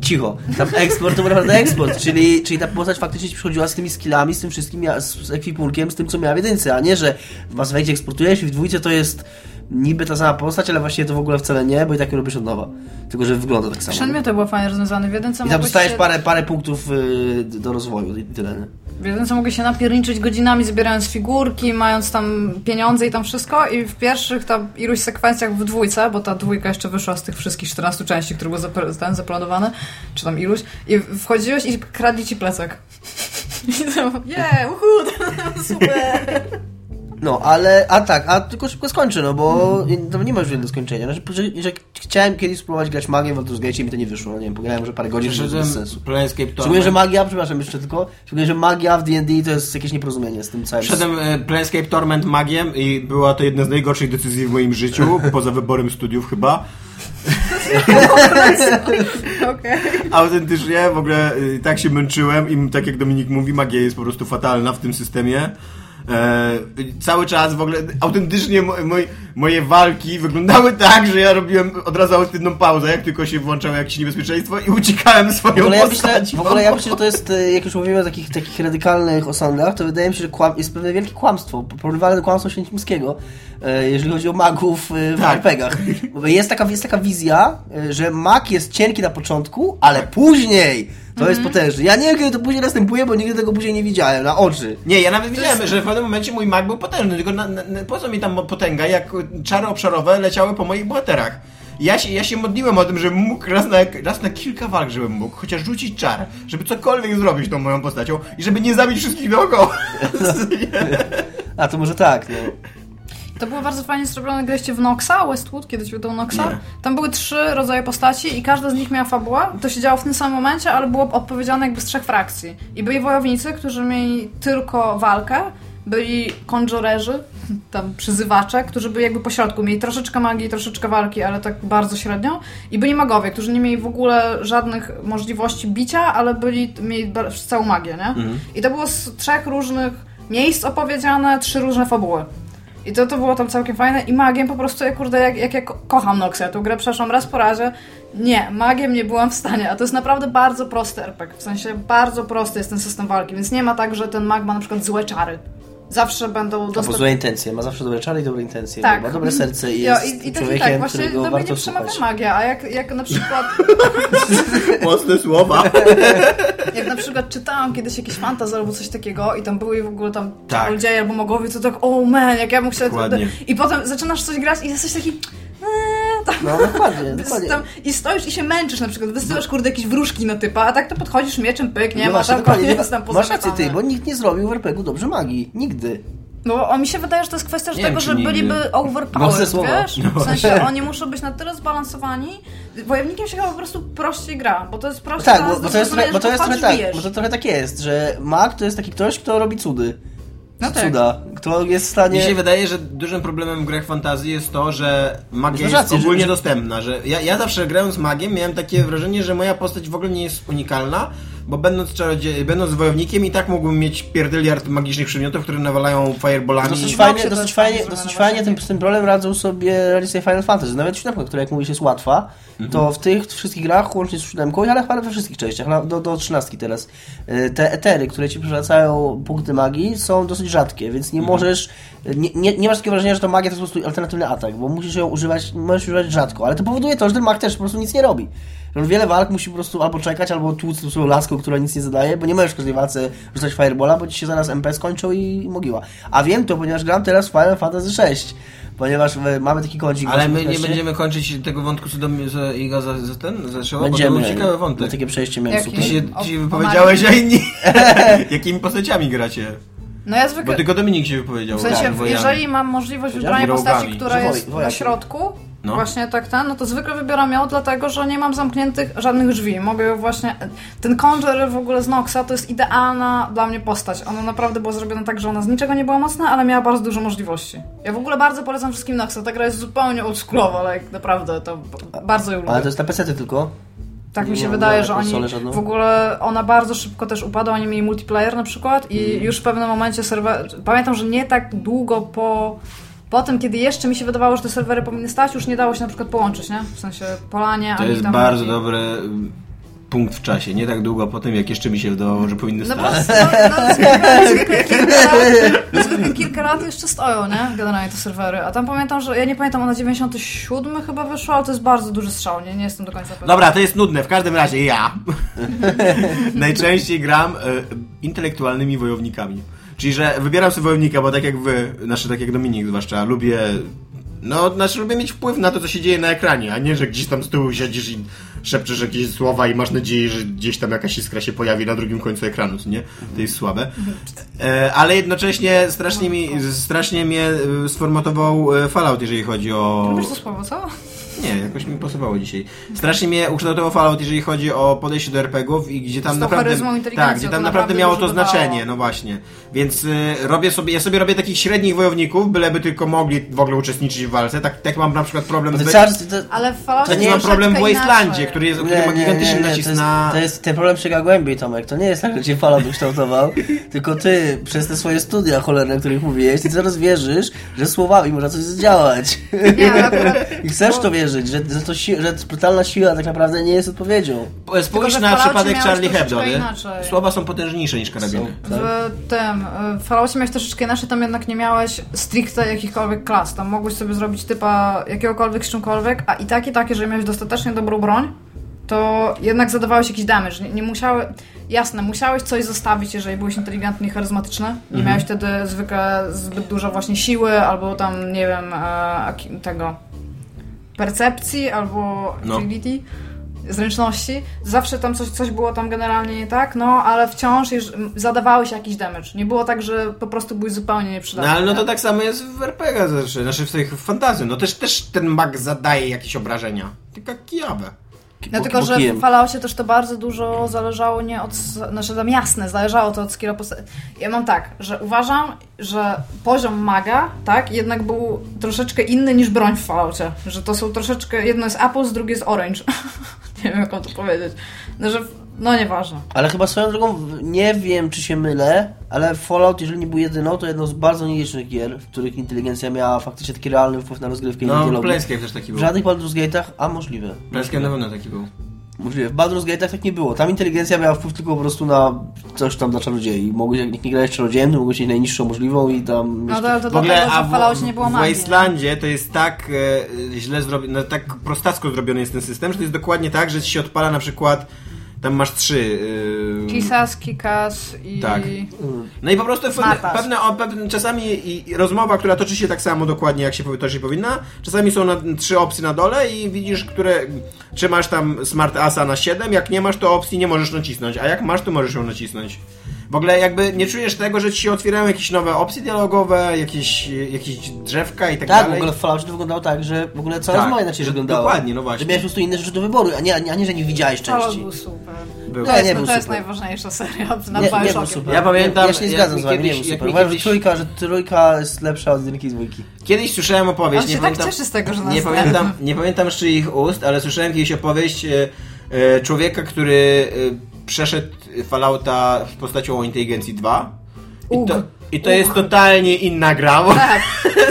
Cicho. Tam eksport to był naprawdę eksport, czyli, czyli ta postać faktycznie ci przychodziła z tymi skillami, z tym wszystkim, z, ekwipunkiem, z tym co miała w jedynce, a nie, że w Mass Effectie eksportujesz i w dwójce to jest niby ta sama postać, ale właściwie to w ogóle wcale nie, bo i tak ją robisz od nowa. Tylko, że wygląda tak samo. Przedmiot to było fajnie rozwiązane. W jedynce I tam dostajesz się, parę, parę punktów y, do rozwoju i tyle. nie? W jedynce mogłeś się napierniczyć godzinami, zbierając figurki, mając tam pieniądze i tam wszystko i w pierwszych tam iluś sekwencjach w dwójce, bo ta dwójka jeszcze wyszła z tych wszystkich 14 części, które były zapl- ten, zaplanowane, czy tam iluś, i wchodziłeś i kradli ci plecak. I to, yeah, uhu, super. No, ale, a tak, a tylko szybko skończę, no bo to nie ma już wiele do skończenia. Znaczy, że, że chciałem kiedyś spróbować grać magię w Baldur's Gate i mi to nie wyszło. No nie wiem, pograłem może parę godzin, że bez sensu. Planescape Szczególnie, że magia, przepraszam jeszcze tylko, szczególnie, że magia w D&D to jest jakieś nieporozumienie z tym całym. Wszedłem e, Planescape Torment magiem i była to jedna z najgorszych decyzji w moim życiu, poza wyborem studiów chyba. Okej. Autentycznie, w ogóle y, tak się męczyłem i tak jak Dominik mówi, magia jest po prostu fatalna w tym systemie. E, cały czas w ogóle, autentycznie mo, moj, moje walki wyglądały tak, że ja robiłem od razu autentyczną pauzę, jak tylko się włączało jakieś niebezpieczeństwo i uciekałem W swoją ogóle, ja myślę, w ogóle ja myślę, że to jest, e, jak już mówimy o takich, takich radykalnych osądach, to wydaje mi się, że kłam, jest pewne wielkie kłamstwo, porównywalne do kłamstwa święcimskiego, e, jeżeli chodzi o magów e, w Tak. RPGach. Jest taka, jest taka wizja, że mag jest cienki na początku, ale później To jest potężne. Ja nie wiem, kiedy to później następuje, bo nigdy tego później nie widziałem, na oczy. Nie, ja nawet widziałem, że w pewnym momencie mój mag był potężny, tylko na, na, na, po co mi tam potęga, jak czary obszarowe leciały po moich bohaterach. Ja się, ja się modliłem o tym, żebym mógł raz na, raz na kilka walk, żebym mógł chociaż rzucić czar, żeby cokolwiek zrobić tą moją postacią i żeby nie zabić wszystkich dookoła. A to może tak, no. To było bardzo fajnie zrobione, graliście w Noxa, Westwood, kiedyś wydał Noxa. Nie. Tam były trzy rodzaje postaci i każda z nich miała fabułę. To się działo w tym samym momencie, ale było odpowiedziane jakby z trzech frakcji. I byli wojownicy, którzy mieli tylko walkę, byli konjurerzy, tam przyzywacze, którzy byli jakby pośrodku, mieli troszeczkę magii, troszeczkę walki, ale tak bardzo średnio. I byli magowie, którzy nie mieli w ogóle żadnych możliwości bicia, ale byli, mieli całą magię, nie? I to było z trzech różnych miejsc opowiedziane, trzy różne fabuły. I to, to było tam całkiem fajne. I magiem po prostu, ja kurde, jak, jak ja ko- kocham Noxę, tą grę przeszłam raz po razie. Nie, magiem nie byłam w stanie, a to jest naprawdę bardzo prosty RPG. W sensie bardzo prosty jest ten system walki, więc nie ma tak, że ten mag ma na przykład złe czary. Zawsze będą Albo dostępne. złe intencje, ma zawsze dobre czary i dobre intencje. Tak. Ma dobre serce i jest i, i tak, i tak, właśnie do mnie warto nie przemawia słuchać. magia, a jak, jak na przykład Mocne słowa. jak na przykład czytałam kiedyś jakiś fantasy albo coś takiego i tam były w ogóle tam Tak. czarodzieje albo mogowie, to tak, oh man, jak ja bym chciała... I potem zaczynasz coś grać i jesteś taki... tam, No dokładnie, dokładnie. tam, I stoisz i się męczysz na przykład, wysyłasz kurde jakieś wróżki na typa, a tak to podchodzisz mieczem, pyk, nie no ma właśnie, tam koniec tam Masz rację ty, bo nikt nie zrobił w RPG-u dobrze magii. Nigdy. No o, mi się wydaje, że to jest kwestia Nie tego, wiem, że nigdy. byliby Mocne overpowered, wiesz? W sensie oni muszą być na tyle zbalansowani. Wojownikiem się chyba po prostu prościej gra, bo to jest proste Tak, bo, bo to jest, bo to jest trochę tak, bo to trochę tak jest, że mag to jest taki ktoś, kto robi cudy. No tak. Cuda. Kto jest w stanie... Mi się wydaje, że dużym problemem w grach fantazji jest to, że magia jest rację, ogólnie że- dostępna. Że ja, ja zawsze grając magiem miałem takie wrażenie, że moja postać w ogóle nie jest unikalna, bo będąc czarodzie- będąc wojownikiem i tak mógłbym mieć pierdyliard magicznych przedmiotów, które nawalają fireballami. Dosyć fajnie, dosyć jest fajnie, dosyć fajnie właśnie. z tym problemem radzą sobie realizacje Final Fantasy. Nawet siódemka, która jak mówisz jest łatwa, to w tych wszystkich grach, łącznie z siódemką, ale chyba we wszystkich częściach, do, do trzynastki teraz, y, te etery, które ci przywracają punkty magii są dosyć rzadkie, więc nie możesz, nie, nie, nie masz takiego wrażenia, że to magia to jest po prostu alternatywny atak, bo musisz ją używać, możesz używać rzadko, ale to powoduje to, że ten mag też po prostu nic nie robi. Że on wiele walk musi po prostu albo czekać, albo tłuc tą swoją laską, która nic nie zadaje, bo nie możesz w każdej walce rzucać firebola, bo ci się zaraz MP skończą i mogiła. A wiem to, ponieważ gram teraz w Final Fantasy VI, ponieważ e, mamy taki kącik. Ale my nie będziemy kończyć tego wątku, co do mnie za, Iga za, za ten, za show, bo to Będziemy. był ciekawy wątek. takie przejście miałem Jaki? super. Ty się, wypowiedziałeś, a inni jakimi postaciami gracie. No ja Bo zwykle... tylko Dominik się wypowiedział. W sensie, tak, jeżeli mam możliwość wybrania postaci, która jest na środku, No. właśnie tak ten, no to zwykle wybieram ją dlatego, że nie mam zamkniętych żadnych drzwi. Mogę ją właśnie... Ten Conjurer w ogóle z Noxa to jest idealna dla mnie postać. Ona naprawdę była zrobiona tak, że ona z niczego nie była mocna, ale miała bardzo dużo możliwości. Ja w ogóle bardzo polecam wszystkim Noxa. Ta gra jest zupełnie oldschoolowa, ale jak naprawdę to bardzo ją lubię. Ale to jest na PC tylko. Tak mi Nie się ma- wydaje, że oni w ogóle ona bardzo szybko też upadła, oni mieli multiplayer na przykład i Mm. już w pewnym momencie serwer... Pamiętam, że nie tak długo po... Po tym, kiedy jeszcze mi się wydawało, że te serwery powinny stać, już nie dało się na przykład połączyć, nie? W sensie polanie, To ani jest tam... bardzo dobry mm, punkt w czasie. Nie tak długo po tym, jak jeszcze mi się wydawało, że powinny No stać. no, no, zwykle, kilka lat, zwykle kilka lat jeszcze stoją, nie? Generalnie te serwery. A tam pamiętam, że ja nie pamiętam, ona 97 chyba wyszła, ale to jest bardzo duży strzał, nie? Nie jestem do końca pewna. Dobra, to jest nudne. W każdym razie ja najczęściej gram e, intelektualnymi wojownikami. Czyli, że wybieram sobie wojownika, bo tak jak wy, znaczy tak jak Dominik zwłaszcza, lubię no, znaczy lubię mieć wpływ na to, co się dzieje na ekranie, a nie, że gdzieś tam z tyłu siedzisz i szepczesz jakieś słowa i masz nadzieję, że gdzieś tam jakaś iskra się pojawi na drugim końcu ekranu, co nie? To jest słabe. E, ale jednocześnie strasznie, mi, strasznie mnie e, sformatował e, Fallout, jeżeli chodzi o... Lubisz to słowo, co? Nie, jakoś mi pasowało dzisiaj. Strasznie mnie ukształtował Fallout, jeżeli chodzi o podejście do RPGów i gdzie tam naprawdę. Tak, gdzie tam naprawdę naprawdę miało to znaczenie, no właśnie. Więc y, robię sobie, ja sobie robię takich średnich wojowników, byleby tylko mogli w ogóle uczestniczyć w walce. Tak, tak mam na przykład problem z. trzeba- to, Ale w Falloutie To nie mam problem w Wastelandzie, który, jest, który ma gigantyczny to nacisk jest, na. to jest ten problem sięga głębiej, Tomek. To nie jest tak, że cię Fallout ukształtował, tylko ty przez te swoje studia cholerne, o których mówiłeś, ty coraz wierzysz, że słowami można coś zdziałać. Nie, akurat- I chcesz to wierzyć, że, że, to si- że brutalna siła tak naprawdę nie jest odpowiedzią. Spójrz Tylko, że na przypadek Charlie Hebdo. Słowa są potężniejsze niż karabiny. Tak? W tym, y, w Falloutie miałeś troszeczkę inaczej, tam jednak nie miałeś stricte jakichkolwiek klas. Tam mogłeś sobie zrobić typa jakiegokolwiek z czymkolwiek, a i tak i tak, jeżeli miałeś dostatecznie dobrą broń, to jednak zadawałeś jakiś damage. Nie, nie musiały... Jasne, musiałeś coś zostawić, jeżeli byłeś inteligentny i charyzmatyczny. Nie Mhm. miałeś wtedy zwykle zbyt dużo właśnie siły, albo tam, nie wiem, e, tego percepcji, albo No. agility, zręczności. Zawsze tam coś, coś było tam generalnie nie tak, no, ale wciąż zadawałeś jakiś damage. Nie było tak, że po prostu byłeś zupełnie No nieprzydatny. ale no to tak samo jest w RPG, znaczy, znaczy w tych fantazji. No też, też ten mag zadaje jakieś obrażenia. Tylko kijawę. No tylko, że w Falloutie też to bardzo dużo zależało nie od... Znaczy tam jasne, zależało to od skilla postaci. Ja mam tak, że uważam, że poziom maga, tak, jednak był troszeczkę inny niż broń w Falloutie. Że to są troszeczkę... Jedno jest Apples, drugie jest Orange. nie wiem, jak to powiedzieć. No, że... No nieważne. Ale chyba swoją drogą, w- nie wiem czy się mylę, ale Fallout, jeżeli nie był jedyną, to jedną z bardzo nielicznych gier, w których inteligencja miała faktycznie taki realny wpływ na rozgrywkę i na No. Planescape też taki W był. żadnych Baldur's Gate'ach, a możliwe. Planescape na pewno taki był. Możliwe. W Baldur's Gate'ach tak nie było. Tam inteligencja miała wpływ tylko po prostu na coś tam dla czarodziei. Mogłeś, jak nie grałeś czarodziejem, to mogłeś mieć najniższą możliwą i tam... No to, ale to W ogóle, dlatego, że w w, Falloutie nie było w magii. Wastelandzie to jest tak e, źle zrobiony, no, tak prostacko zrobiony jest ten system, że to jest dokładnie tak, że ci się odpala na przykład, tam masz trzy... E, Kisas, Kikas i... Tak. No i po prostu pewne, pewne, o, pewne czasami i, i rozmowa, która toczy się tak samo dokładnie, jak się powinna, czasami są na, trzy opcje na dole i widzisz, które, czy masz tam Smart Asa na 7, jak nie masz, to opcji nie możesz nacisnąć, a jak masz, to możesz ją nacisnąć. W ogóle jakby nie czujesz tego, że ci się otwierają jakieś nowe opcje dialogowe, jakieś, jakieś drzewka i tak, Tak, w dalej. ogóle w Falloutie to wyglądało tak, że w ogóle cała Tak, rozmowa inaczej że- wyglądała. dokładnie, no właśnie. Że miałeś po prostu inne rzeczy do wyboru, a nie, a nie że nie widziałeś Fallout części. był super. Był. To, Nie, jest, nie był to jest super. najważniejsza seria na Nie, nie był super. Ja pamiętam, Ja się nie zgadzam z wami, nie kiedyś- był jak super. Uważam, że kiedyś- trójka, że trójka jest lepsza od jedynki i dwójki. Kiedyś słyszałem opowieść, On nie się tak pamiętam, cieszy z tego, że nas nie pamiętam, nie pamiętam z czyich ust, ale słyszałem kiedyś opowieść e, e, człowieka, który e, przeszedł Fallouta w postacią o inteligencji 2. I Ug. to, i to Ug. jest totalnie inna gra. Tak,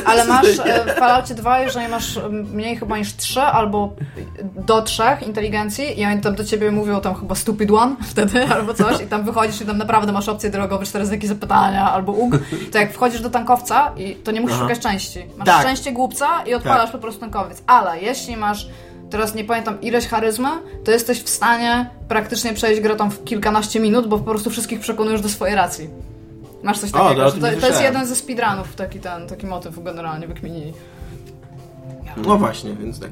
ale masz e, w Falloutie 2, jeżeli masz mniej chyba niż 3 albo do 3 inteligencji i oni tam do ciebie mówią tam chyba stupid one wtedy albo coś i tam wychodzisz i tam naprawdę masz opcję drogowe, cztery znaki zapytania albo ug, to jak wchodzisz do tankowca i to nie musisz Aha. szukać części. Masz Tak. szczęście głupca i odpalasz Tak. po prostu tankowiec. Ale jeśli masz teraz nie pamiętam ileś charyzmy, to jesteś w stanie praktycznie przejść grę tam w kilkanaście minut, bo po prostu wszystkich przekonujesz do swojej racji. Masz coś to takiego. o tym to, nie to jest jeden ze speedrunów, taki ten, taki motyw generalnie wykminili. No właśnie, więc tak.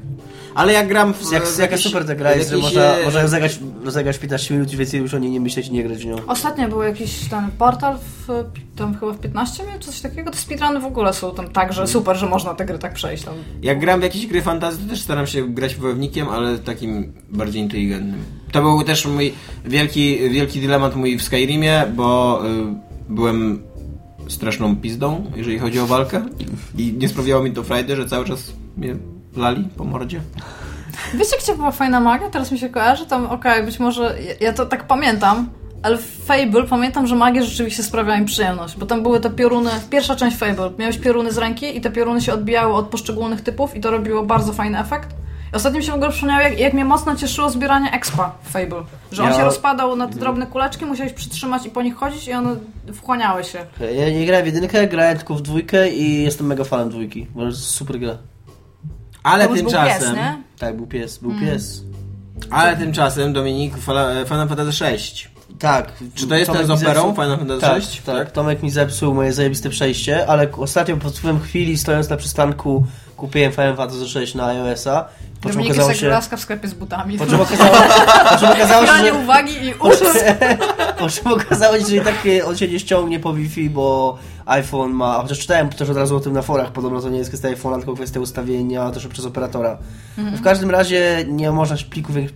Ale jak gram w... Jak, w jaka jakiś- super ta gra jest, że można, e, można zagrać, zagrać 15 minut i więcej już o niej nie myśleć i nie grać w nią. Ostatnio był jakiś ten portal w, tam chyba w 15 minut, coś takiego. Te speedruny w ogóle są tam tak, że super, że można te gry tak przejść. Tam. Jak gram w jakieś gry fantasy, to też staram się grać wojownikiem, ale takim bardziej inteligentnym. To był też mój wielki, wielki dylemat mój w Skyrimie, bo y, byłem straszną pizdą, jeżeli chodzi o walkę i nie sprawiało mi to frajdy, że cały czas mnie lali po mordzie. Wiecie, gdzie była fajna magia? Teraz mi się kojarzy. Tam, okej, być może, ja, to tak pamiętam, ale w Fable pamiętam, że magia rzeczywiście sprawiała mi przyjemność, bo tam były te pioruny, pierwsza część Fable, miałeś pioruny z ręki i te pioruny się odbijały od poszczególnych typów i to robiło bardzo fajny efekt. I Ostatnio mi się w ogóle przypomniało, jak, jak mnie mocno cieszyło zbieranie expa w Fable. Że on Ja- się rozpadał na te drobne kuleczki, musiałeś przytrzymać i po nich chodzić i one wchłaniały się. Ja nie grałem w jedynkę, grałem tylko w dwójkę i jestem mega fanem dwójki. Bo to jest super gra. Ale To już był tymczasem, pies, nie? Tak, był pies, był Mm. pies. ale tymczasem Dominik Final Fantasy 6. Tak. Czy to jest Tomek ten z operą zepsuł- Final Fantasy tak, 6? Tak, Tomek mi zepsuł moje zajebiste przejście, ale ostatnio pod wpływem chwili, stojąc na przystanku, kupiłem Final Fantasy 6 na iOS-a. Po czym Dominik okazało jest jak się... laska w sklepie z butami. Po czym okazało, po czym okazało się, że... uwagi i ups! Po czym okazało się, że i tak e, on się nie ściągnie po Wi-Fi, bo iPhone ma, chociaż czytałem też od razu o tym na forach, podobno to nie jest kwestia iPhone'a, tylko kwestia ustawienia też przez operatora. W każdym razie nie można plików, wiek-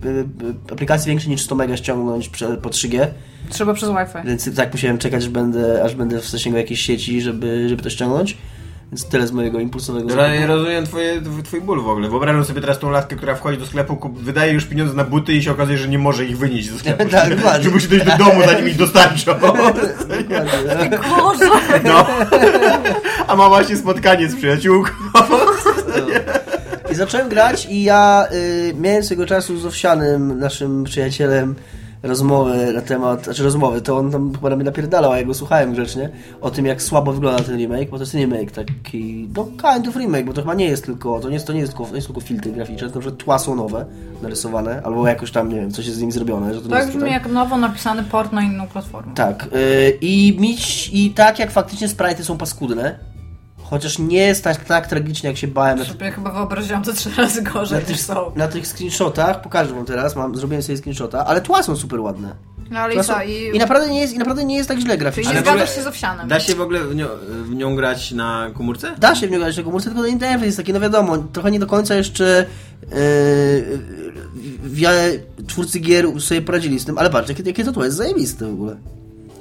e, aplikacji większych niż 100 mega ściągnąć po 3G, Trzeba przez Wi-Fi. więc tak musiałem czekać, aż będę, aż będę w zasięgu jakiejś sieci, żeby, żeby to ściągnąć. Więc tyle z mojego impulsowego zakupu. ja rozumiem twoje, tw- twój ból w ogóle. Wyobrażam sobie teraz tą latkę, która wchodzi do sklepu, kup, wydaje już pieniądze na buty i się okazuje, że nie może ich wynieść ze sklepu. Tak, dokładnie. że musi dojść do domu, zanim ich dostarczą. Dokładnie. No. A ma właśnie spotkanie z przyjaciółką. I zacząłem grać i ja y, miałem swego czasu z Owsianym, naszym przyjacielem, rozmowę na temat, znaczy rozmowy, to on tam chyba na mnie napierdalał, a ja go słuchałem grzecznie, o tym jak słabo wygląda ten remake, bo to jest remake taki, no kind of remake, bo to chyba nie jest tylko, to nie jest, to nie jest tylko, nie jest tylko filtry graficzne, to że tła są nowe, narysowane, albo jakoś tam, nie wiem, coś jest z nimi zrobione, że to Tak brzmi jak nowo napisany port na inną platformę. Tak. Yy, I mieć i tak jak faktycznie sprite'y są paskudne, chociaż nie jest tak, tak tragicznie jak się bałem na, Sobie chyba wyobraziłam to trzy razy na, gorzej tych, niż są. na tych screenshotach, pokażę wam teraz, mam, zrobiłem sobie screenshota, ale tła są super ładne. No ale są, co? I I, naprawdę nie jest, i naprawdę nie jest tak źle czyli graficznie. nie w ogóle- zgadzasz się z owsianem. Da się w ogóle w nią, w nią grać na komórce? Da się w nią grać na komórce, tylko ten interfejs jest taki, no wiadomo, trochę nie do końca jeszcze yy, wiele twórcy gier sobie poradzili z tym, ale patrz, jakie, jakie to tło jest zajebiste w ogóle.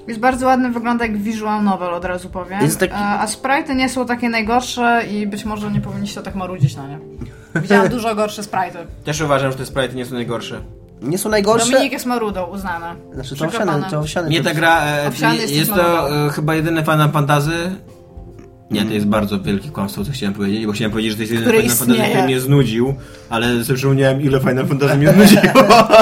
Jest bardzo ładny, wygląda jak visual novel, od razu powiem. Jest taki- E, A sprite'y nie są takie najgorsze i być może nie powinniście tak marudzić na nie. Widziałam dużo gorsze sprite'y. Też uważam, że te sprite nie są najgorsze. Nie są najgorsze. Dominik jest marudą, uznane. Znaczy to owsiane, to owsiane. Nie ta gra, e, jest jest to e, chyba jedyne Final Fantasy. Nie, to jest bardzo wielkie kłamstwo, co chciałem powiedzieć, bo chciałem powiedzieć, że to jest Które Final Fantasy, które mnie znudził, ale sobie przypomniałem, ile Final Fantasy mnie znudziło.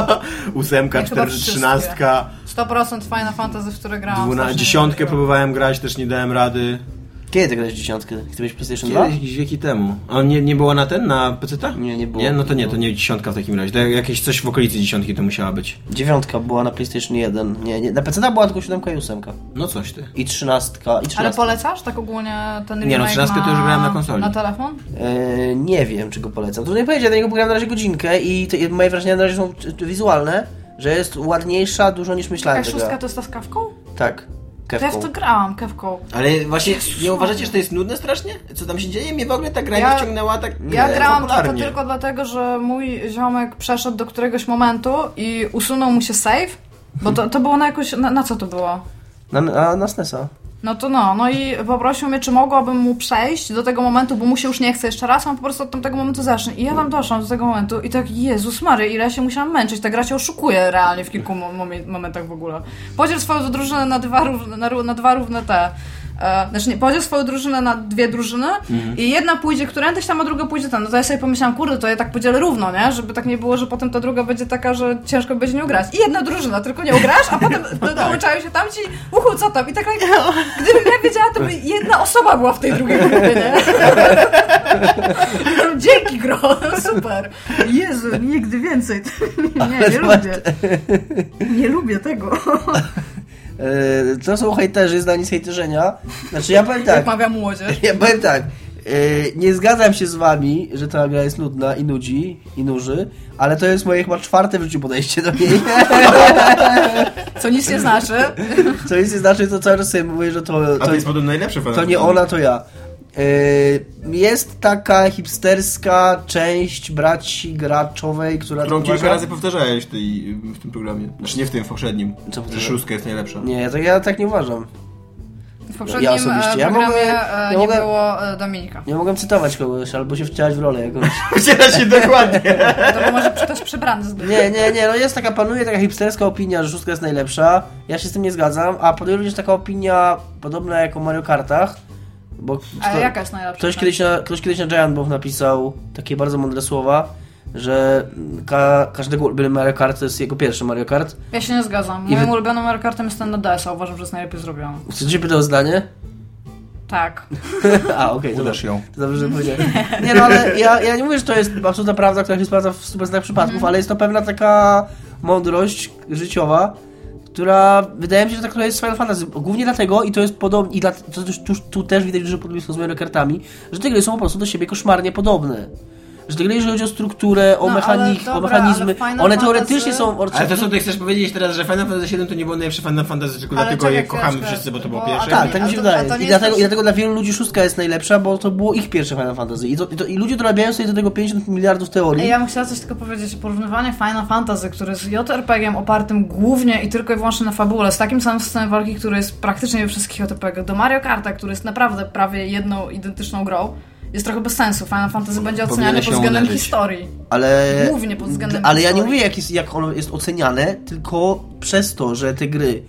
Ósemka, wszystkie. trzynastka, 100% Final Fantasy, w które grałam. dwuna, dziesiątkę nie próbowałem grać, też nie dałem rady. Kiedy ty grałeś w dziesiątkę? Ty byłeś PlayStation 2? Kiedyś, wieki temu. A nie, nie było na ten, na PC? Nie, nie było. Nie, no to nie, to nie dziesiątka w takim razie. To jakieś coś w okolicy dziesiątki to musiała być. Dziewiątka była na PlayStation 1. Nie, nie. Na PC była tylko 7 i 8. No coś ty. I 13. I 13. Ale polecasz tak ogólnie ten Nie, no, 13 to już grałem na konsoli. Na telefon? E, nie wiem, czy go polecam. Trudno mi powiedzieć, ja na niego pograłem na razie godzinkę i te, moje wrażenia na razie są wizualne, że jest ładniejsza dużo niż myślałem. Ta szóstka to jest ta z kawką? Tak. To ja Kewką. w to grałam, kewką. Ale właśnie, nie uważacie, że to jest nudne strasznie? Co tam się dzieje? Mnie w ogóle ta gra Ja- nie wciągnęła tak Ja e, grałam tylko, popularnie. tylko dlatego, że mój ziomek przeszedł do któregoś momentu i usunął mu się save, bo to, to było na jakoś... Na, na co to było? Na, na, na SNESa. No to no, no i poprosił mnie, czy mogłabym mu przejść do tego momentu, bo mu się już nie chce jeszcze raz, on po prostu od tamtego momentu zacznie. I ja tam doszłam do tego momentu i tak, Jezus Mary, ile ja się musiałam męczyć. Ta gra cię oszukuje realnie w kilku mo- momen- momentach w ogóle. Podziel swoją drużynę na dwa, równe, na, na dwa równe te... E, znaczy nie, podziel swoją drużynę na dwie drużyny i jedna pójdzie którędyś tam, a druga pójdzie tam. No to ja sobie pomyślałam, kurde, to ja tak podzielę równo, nie? Żeby tak nie było, że potem ta druga będzie taka, że ciężko będzie nią grać. I jedna drużyna, tylko nie ugrasz, a potem dołączają się tamci, uchu, co tam? I tak, gdybym ja wiedziała, to by jedna osoba była w tej drugiej grupie, nie? Dzięki, Gro, super. Jezu, nigdy więcej. Nie, nie lubię. Nie lubię tego. E, to są hejterzy, zdani z hejterzenia. Znaczy ja powiem Jak tak. mawia młodzież. Ja powiem tak. e, nie zgadzam się z wami, że ta gra jest nudna i nudzi i nuży, ale to jest moje chyba czwarte w życiu podejście do niej. Co nic nie znaczy. Co nic nie znaczy, to cały czas sobie mówię, że to, A to, to jest podobno najlepsze to nie ona, to ja. E, Jest taka hipsterska część braci graczowej, która Którą kilka uważa- razy powtarzałeś w, tej, w tym programie. Znaczy nie w tym, w poprzednim. Co że szóstka jest najlepsza. Nie, ja tak, ja tak nie uważam. W poprzednim Ja osobiście. e, Ja programie mogę- e, ja nie mogę- było e, Dominika. Nie mogłem cytować kogoś, albo się wcielać w rolę jakąś. Wciela się dokładnie. To może ktoś przebrany zbyt. Nie, nie, nie, no jest taka, panuje taka hipsterska opinia, że szóstka jest najlepsza. Ja się z tym nie zgadzam, a panuje również taka opinia podobna jak o Mario Kartach. Bo Ale jaka jest najlepsza? ktoś, kiedyś na, ktoś kiedyś na Giant Bomb napisał takie bardzo mądre słowa, że ka, każdego ulubiony Mario Kart to jest jego pierwszy Mario Kart. Ja się nie zgadzam. I Moim wy- ulubionym Mario Kartem jest ten na DS-a. Uważam, że jest najlepiej zrobiony. Chcesz się pytał o zdanie? Tak. A, okej, to Uderz dobrze. ją. To dobrze, że powiedziałem. Nie no, ale ja, ja nie mówię, że to jest absolutna prawda, która się sprawdza w 100% przypadków, ale jest to pewna taka mądrość życiowa, która wydaje mi się, że taka jest z Final Fantasy. Głównie dlatego, i to jest podobnie, i dla, to tu, tu też widać duże podobieństwo z Mario Kartami, że te gry są po prostu do siebie koszmarnie podobne. Że te gry, jeżeli chodzi o strukturę, o, No, mechanik, ale o mechanizmy, one Fantasy- teoretycznie są... Ale to co ty chcesz powiedzieć teraz, że Final Fantasy VII to nie było najlepsze Final Fantasy, tylko Ale dlatego je kochamy chwileczkę, wszyscy, bo to było bo- pierwsze? Tak, tak mi się wydaje. I dlatego, I dlatego dla wielu ludzi szóstka jest najlepsza, bo to było ich pierwsze Final Fantasy. I, to, i, to, i ludzie dorabiają sobie do tego 50 miliardów teorii. Ej, Ja bym chciała coś tylko powiedzieć. Porównywanie Final Fantasy, który jest JRPG-iem opartym głównie i tylko i wyłącznie na fabule, z takim samym systemem walki, który jest praktycznie we wszystkich JRPG, do Mario Karta, który jest naprawdę prawie jedną identyczną grą, jest trochę bez sensu. Final Fantasy będzie oceniany Powinieneś pod względem uderzyć. historii. Ale, Głównie pod względem ale ja nie historii. mówię, jak, jest, jak ono jest oceniane, tylko przez to, że te gry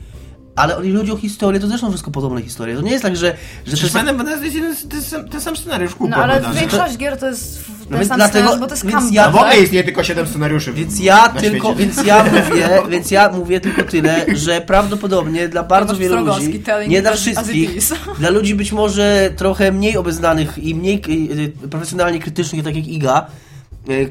ale oni ludzie o historię, to też są wszystko podobne historie. To nie jest tak, że, że to Przecież jest... Final Fantasy jest jeden, ten, sam, ten sam scenariusz kupa No ale większość gier to jest w- ten więc sam dlatego- scenariusz, bo to jest więc ja- No w ogóle tak? istnieje tylko 7 scenariuszy. Więc ja na tylko, świecie. więc ja mówię, więc ja mówię tylko tyle, że prawdopodobnie dla bardzo Robert wielu ludzi, nie dla wszystkich, dla ludzi być może trochę mniej obeznanych i mniej y, y, profesjonalnie krytycznych, tak jak Iga,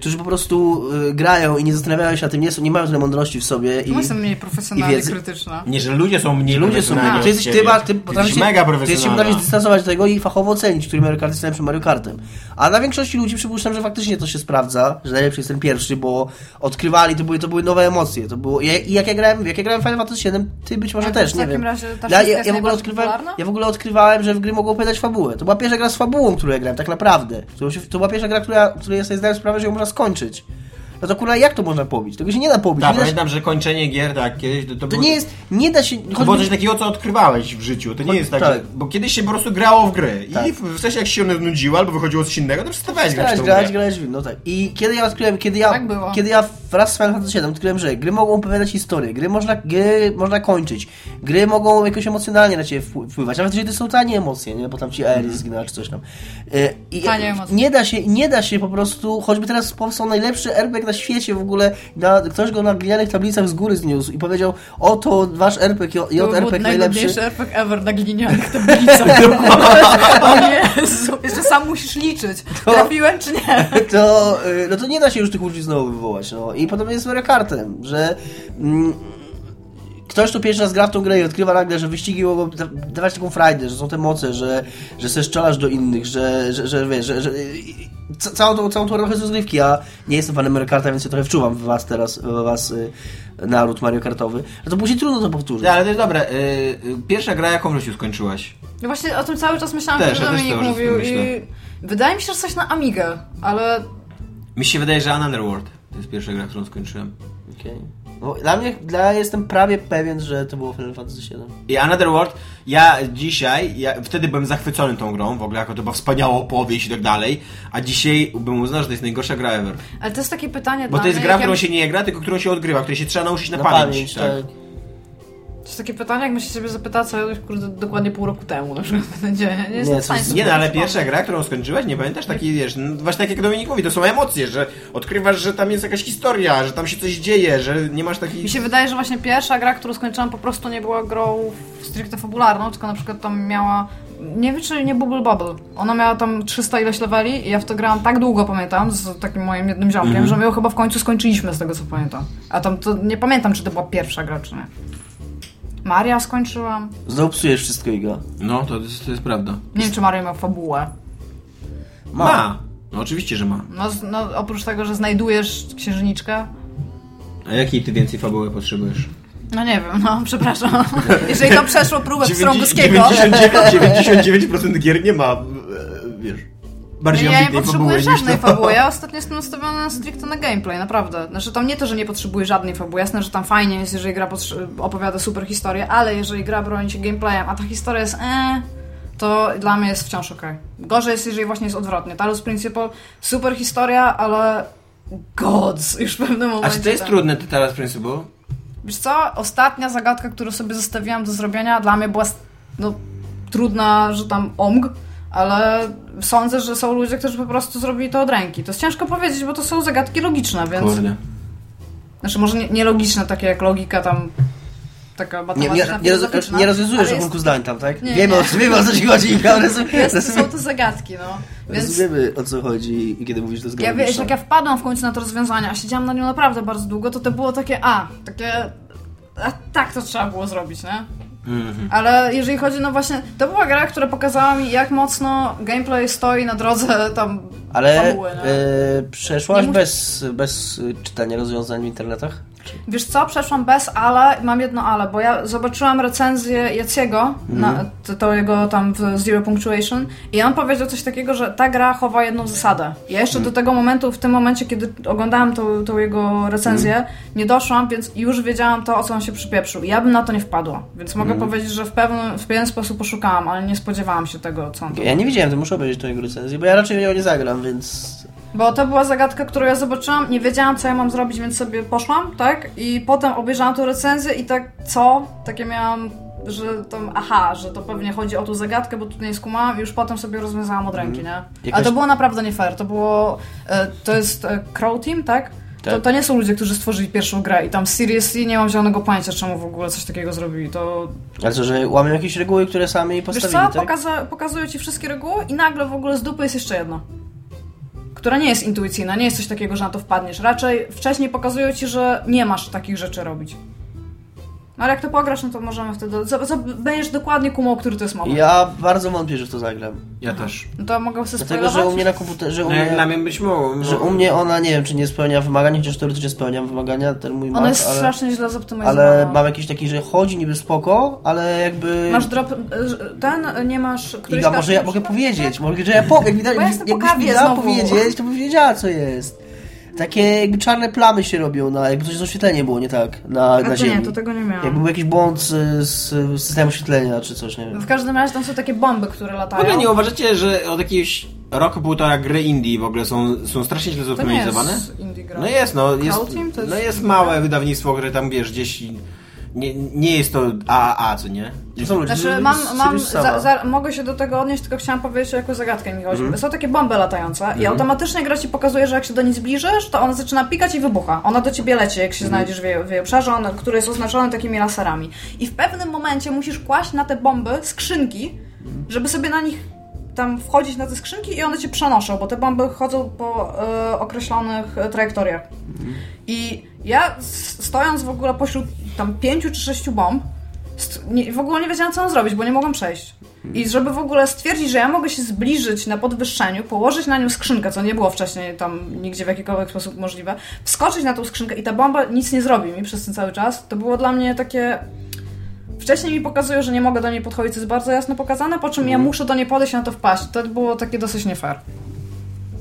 którzy po prostu y, grają i nie zastanawiają się na tym, nie, są, nie mają tyle mądrości w sobie i No jestem mniej profesjonalnie i wiedzy- krytyczna. Nie, że ludzie są mniej ludzie są profesjonalni Ty jesteś, ty, ma, ty, Ty potrafisz jesteś się- mega ty się profesjonalna. potrafisz dystansować do tego i fachowo ocenić, który Mario Kart jest najlepszym Mario Kartem. A dla większości ludzi przypuszczam, że faktycznie to się sprawdza, że najlepszy jest ten pierwszy, bo odkrywali, to były, to były nowe emocje. To było, i jak ja grałem, jak ja grałem w Final Fantasy 7, ty być może Ale też, w nie takim wiem. razie ta ja, ja, jest ja, w ogóle odkrywałem, popularna? ja w ogóle odkrywałem, że w gry mogą opowiadać fabułę. To była pierwsza gra z fabułą, którą ja grałem, tak naprawdę. To była pierwsza gra, która, której ja sobie zdałem sprawę, że ją można skończyć. No to kurwa, jak to można pobić? Tego się nie da pobić. Tak, da się, pamiętam, że kończenie gier, tak, kiedyś to, to, to było, nie jest, nie da się... To było coś takiego, co odkrywałeś w życiu. To nie jest tak, tak. że, bo kiedyś się po prostu grało w gry. Tak. I w, w sensie jak się one nudziły albo wychodziło coś innego, to przestawałeś grać w Grać, grać, grę. grać, no tak. I kiedy ja odkryłem, kiedy ja, Tak było. kiedy ja wraz z Final Fantasy VII odkryłem, że gry mogą opowiadać historię, gry można, gry można kończyć, gry mogą jakoś emocjonalnie na ciebie wpł- wpływać, nawet jeżeli to są tanie emocje, nie? Bo tam ci Aeris zginęła czy coś tam. Emocje. Nie da się, nie da się po prostu, choćby teraz powstał najlepszy RPG na świecie w ogóle, na, ktoś go na glinianych tablicach z góry zniósł i powiedział, oto wasz RPG, To był JRPG najlepszy. najlepszy RPG ever na glinianych tablicach. o Jezu, jeszcze sam musisz liczyć. Trafiłem czy nie? to, y, no to nie da się już tych ludzi znowu wywołać. No. I podobnie jest z Mario Kartem, że mm, ktoś, kto pierwszy raz gra w tą grę i odkrywa nagle, że wyścigi mogą da- dawać taką frajdę, że są te moce, że, że se szczelasz do innych, że, że, że wiesz, że, że całą tą, całą tą trochę rozgrywki. Ja nie jestem fanem Mario Karta, więc ja trochę wczuwam w was teraz, w was y, naród Mario Kartowy. No to później trudno to powtórzyć. Nie, ale to jest dobre. Y, y, pierwsza gra, jaką w życiu skończyłaś? No właśnie o tym cały czas myślałam, Też, że ja też Dominik to mówił myślę. i wydaje mi się, że coś na Amigę, ale Mi się wydaje, że Another World to jest pierwsza gra, którą skończyłem. Okej. No, dla mnie, dla, jestem prawie pewien, że to było Final Fantasy VII. I Another World, ja dzisiaj, ja wtedy byłem zachwycony tą grą, w ogóle jako to była wspaniała opowieść i tak dalej, a dzisiaj bym uznał, że to jest najgorsza gra ever. Ale to jest takie pytanie Bo dla to jest mnie, gra, jak którą ja- się nie gra, tylko którą się odgrywa, której się trzeba nauczyć na, Na pamięć. pamięć, tak. tak. To jest takie pytanie, jakbym się ciebie zapytała, co jadłeś, kurde, dokładnie pół roku temu na przykład będzie. Nie, nie, Nie, coś- sobie Nie no, ale pierwsza gra, którą skończyłeś, nie pamiętasz? Taki, wiesz, no, właśnie tak jak Dominik mówi, to są emocje, że odkrywasz, że tam jest jakaś historia, że tam się coś dzieje, że nie masz takich... Mi się wydaje, że właśnie pierwsza gra, którą skończyłam, po prostu nie była grą stricte fabularną, tylko na przykład tam miała. Nie wiem, czy nie Bubble Bubble. Ona miała tam 300 ileś leveli i ja w to grałam tak długo, pamiętam, z takim moim jednym ziomkiem, Mhm. że my ją chyba w końcu skończyliśmy, z tego co pamiętam. A tam to nie pamiętam, czy to była pierwsza gra, czy nie. Maria skończyłam. Znowu psujesz wszystko, Iga. No, to jest, to jest prawda. Nie wiem, czy Mario miał fabułę. Ma. No oczywiście, że ma. No, no oprócz tego, że znajdujesz księżniczkę. A jakiej ty więcej fabuły potrzebujesz? No nie wiem, no przepraszam. Jeżeli to przeszło próbę 90- Pstrągowskiego. 99%, 99% gier nie ma, e, wiesz, bardziej Nie, ja nie ambitnej potrzebuję fabuły żadnej to. fabuły. Ja ostatnio jestem nastawiona stricte na gameplay, naprawdę. Znaczy tam nie to, że nie potrzebuję żadnej fabuły. Jasne, że tam fajnie jest, jeżeli gra opowiada super historię, ale jeżeli gra broni się gameplayem, a ta historia jest e, to dla mnie jest wciąż okej. Gorzej jest, jeżeli właśnie jest odwrotnie. Talos Principle, super historia, ale gods już w pewnym momencie. A czy to jest tam- trudne, ty teraz Principle? Wiesz co, ostatnia zagadka, którą sobie zostawiłam do zrobienia, dla mnie była no, trudna, że tam omg, ale sądzę, że są ludzie, którzy po prostu zrobili to od ręki. To jest ciężko powiedzieć, bo to są zagadki logiczne, więc... Kurde. Znaczy może nie, nie logiczne, takie jak logika tam taka matematyczna, nie, nie, nie rozwiązujesz jest- zdań tam, tak? Nie, wiemy, nie. O, wiemy o co ci chodzi, jest, rozum, są to zagadki, no. Więc rozumiemy o co chodzi i kiedy mówisz to ja zgodnie. wiesz, jak ja wpadłam w końcu na to rozwiązanie, a siedziałam na nią naprawdę bardzo długo, to to było takie, a, takie, a tak to trzeba było zrobić, nie? Mhm. Ale jeżeli chodzi, no właśnie, to była gra, która pokazała mi, jak mocno gameplay stoi na drodze tam Ale fabuły, no. e, przeszłaś bez, bez czytania rozwiązań w internetach? Wiesz co, przeszłam bez ale, mam jedno ale, bo ja zobaczyłam recenzję Jaciego, na, to, to jego tam w Zero Punctuation i on powiedział coś takiego, że ta gra chowa jedną zasadę. Ja jeszcze do tego momentu, w tym momencie, kiedy oglądałam tą, tą jego recenzję, nie doszłam, więc już wiedziałam to, o co on się przypieprzył. Ja bym na to nie wpadła, więc mogę powiedzieć, że w, pewnym, w pewien sposób poszukałam, ale nie spodziewałam się tego, co on Ja nie widziałem, to muszę obejrzeć tą jego recenzję, bo ja raczej w nią nie zagram, więc... Bo to była zagadka, którą ja zobaczyłam, nie wiedziałam, co ja mam zrobić, więc sobie poszłam, tak? I potem obejrzałam tą recenzję i tak, co? Takie miałam że to, aha, że to pewnie chodzi o tą zagadkę, bo tu nie skumałam i już potem sobie rozwiązałam od ręki, nie? Ale Jakaś- to było naprawdę nie fair. To było, e, to jest e, Crow Team, tak? To, Tak. to nie są ludzie, którzy stworzyli pierwszą grę i tam seriously nie mam zielonego pojęcia, czemu w ogóle coś takiego zrobili. To Ale co, że łamią jakieś reguły, które sami Wiesz postawili, co, tak? Pokaza- pokazują ci wszystkie reguły i nagle w ogóle z dupy jest jeszcze jedna. Która nie jest intuicyjna, nie jest coś takiego, że na to wpadniesz. Raczej wcześniej pokazują ci, że nie masz takich rzeczy robić. No ale jak to pograsz, no to możemy wtedy... Co, co, będziesz dokładnie kumał, który to jest moment. Ja bardzo wątpię, że w to zagram. Ja też. No to mogę sobie Dlatego, że u mnie na komputerze, u No jak mnie, dla mnie być mogło. że u mnie ona, nie wiem, czy nie spełnia wymagań, chociaż teoretycznie spełnia wymagania, ten mój Ona Mac, jest ale, strasznie źle zoptymalizowana. ale mam jakiś taki, że chodzi niby spoko, ale jakby... Masz drop... Ten nie masz... Iga, może ja mogę powiedzieć, mogę, że ja powiem, jak, Bo ja jestem po jakbyś mi kawie dała znowu. powiedzieć, to bym wiedziała, co jest. Takie jakby czarne plamy się robią, na, jakby coś z oświetleniem było nie tak, na, A na to ziemi. nie, to tego nie miałam. Jakby był jakiś błąd z, z systemem oświetlenia, czy coś, nie wiem. W każdym razie tam są takie bomby, które W latają. ogóle nie uważacie, że od jakiegoś roku, półtora gry indie w ogóle są, są strasznie źle To nie zoptymalizowane? jest indie gra. No jest, no jest, Team jest- no jest małe wydawnictwo, które tam wiesz gdzieś nie, nie jest to AAA, co nie? To są ludzie, Znaczy, którzy mam, mam za, za, mogę się do tego odnieść, tylko chciałam powiedzieć, o jaką zagadkę mi chodzi. Mhm. Są takie bomby latające i automatycznie gra ci pokazuje, że jak się do niej zbliżysz, to ona zaczyna pikać i wybucha. Ona do ciebie leci, jak się Mhm. znajdziesz w jej, w jej obszarze, on, który jest oznaczony takimi laserami. I w pewnym momencie musisz kłaść na te bomby skrzynki, żeby sobie na nich tam wchodzić na te skrzynki i one cię przenoszą, bo te bomby chodzą po e, określonych e, trajektoriach. I ja stojąc w ogóle pośród tam pięciu czy sześciu bomb, nie, w ogóle nie wiedziałam, co mam zrobić, bo nie mogłam przejść. I żeby w ogóle stwierdzić, że ja mogę się zbliżyć na podwyższeniu, położyć na nią skrzynkę, co nie było wcześniej tam nigdzie w jakikolwiek sposób możliwe, wskoczyć na tą skrzynkę i ta bomba nic nie zrobi mi przez ten cały czas, to było dla mnie takie... Wcześniej mi pokazują, że nie mogę do niej podchodzić, co jest bardzo jasno pokazane, po czym ja muszę do niej podejść i na to wpaść. To było takie dosyć nie fair.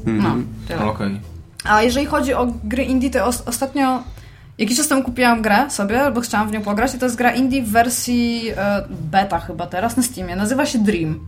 No, tyle. Okej. A jeżeli chodzi o gry indie, to os- ostatnio jakiś czas temu kupiłam grę sobie, bo chciałam w nią pograć i to jest gra indie w wersji e, beta chyba teraz na Steamie. Nazywa się Dream.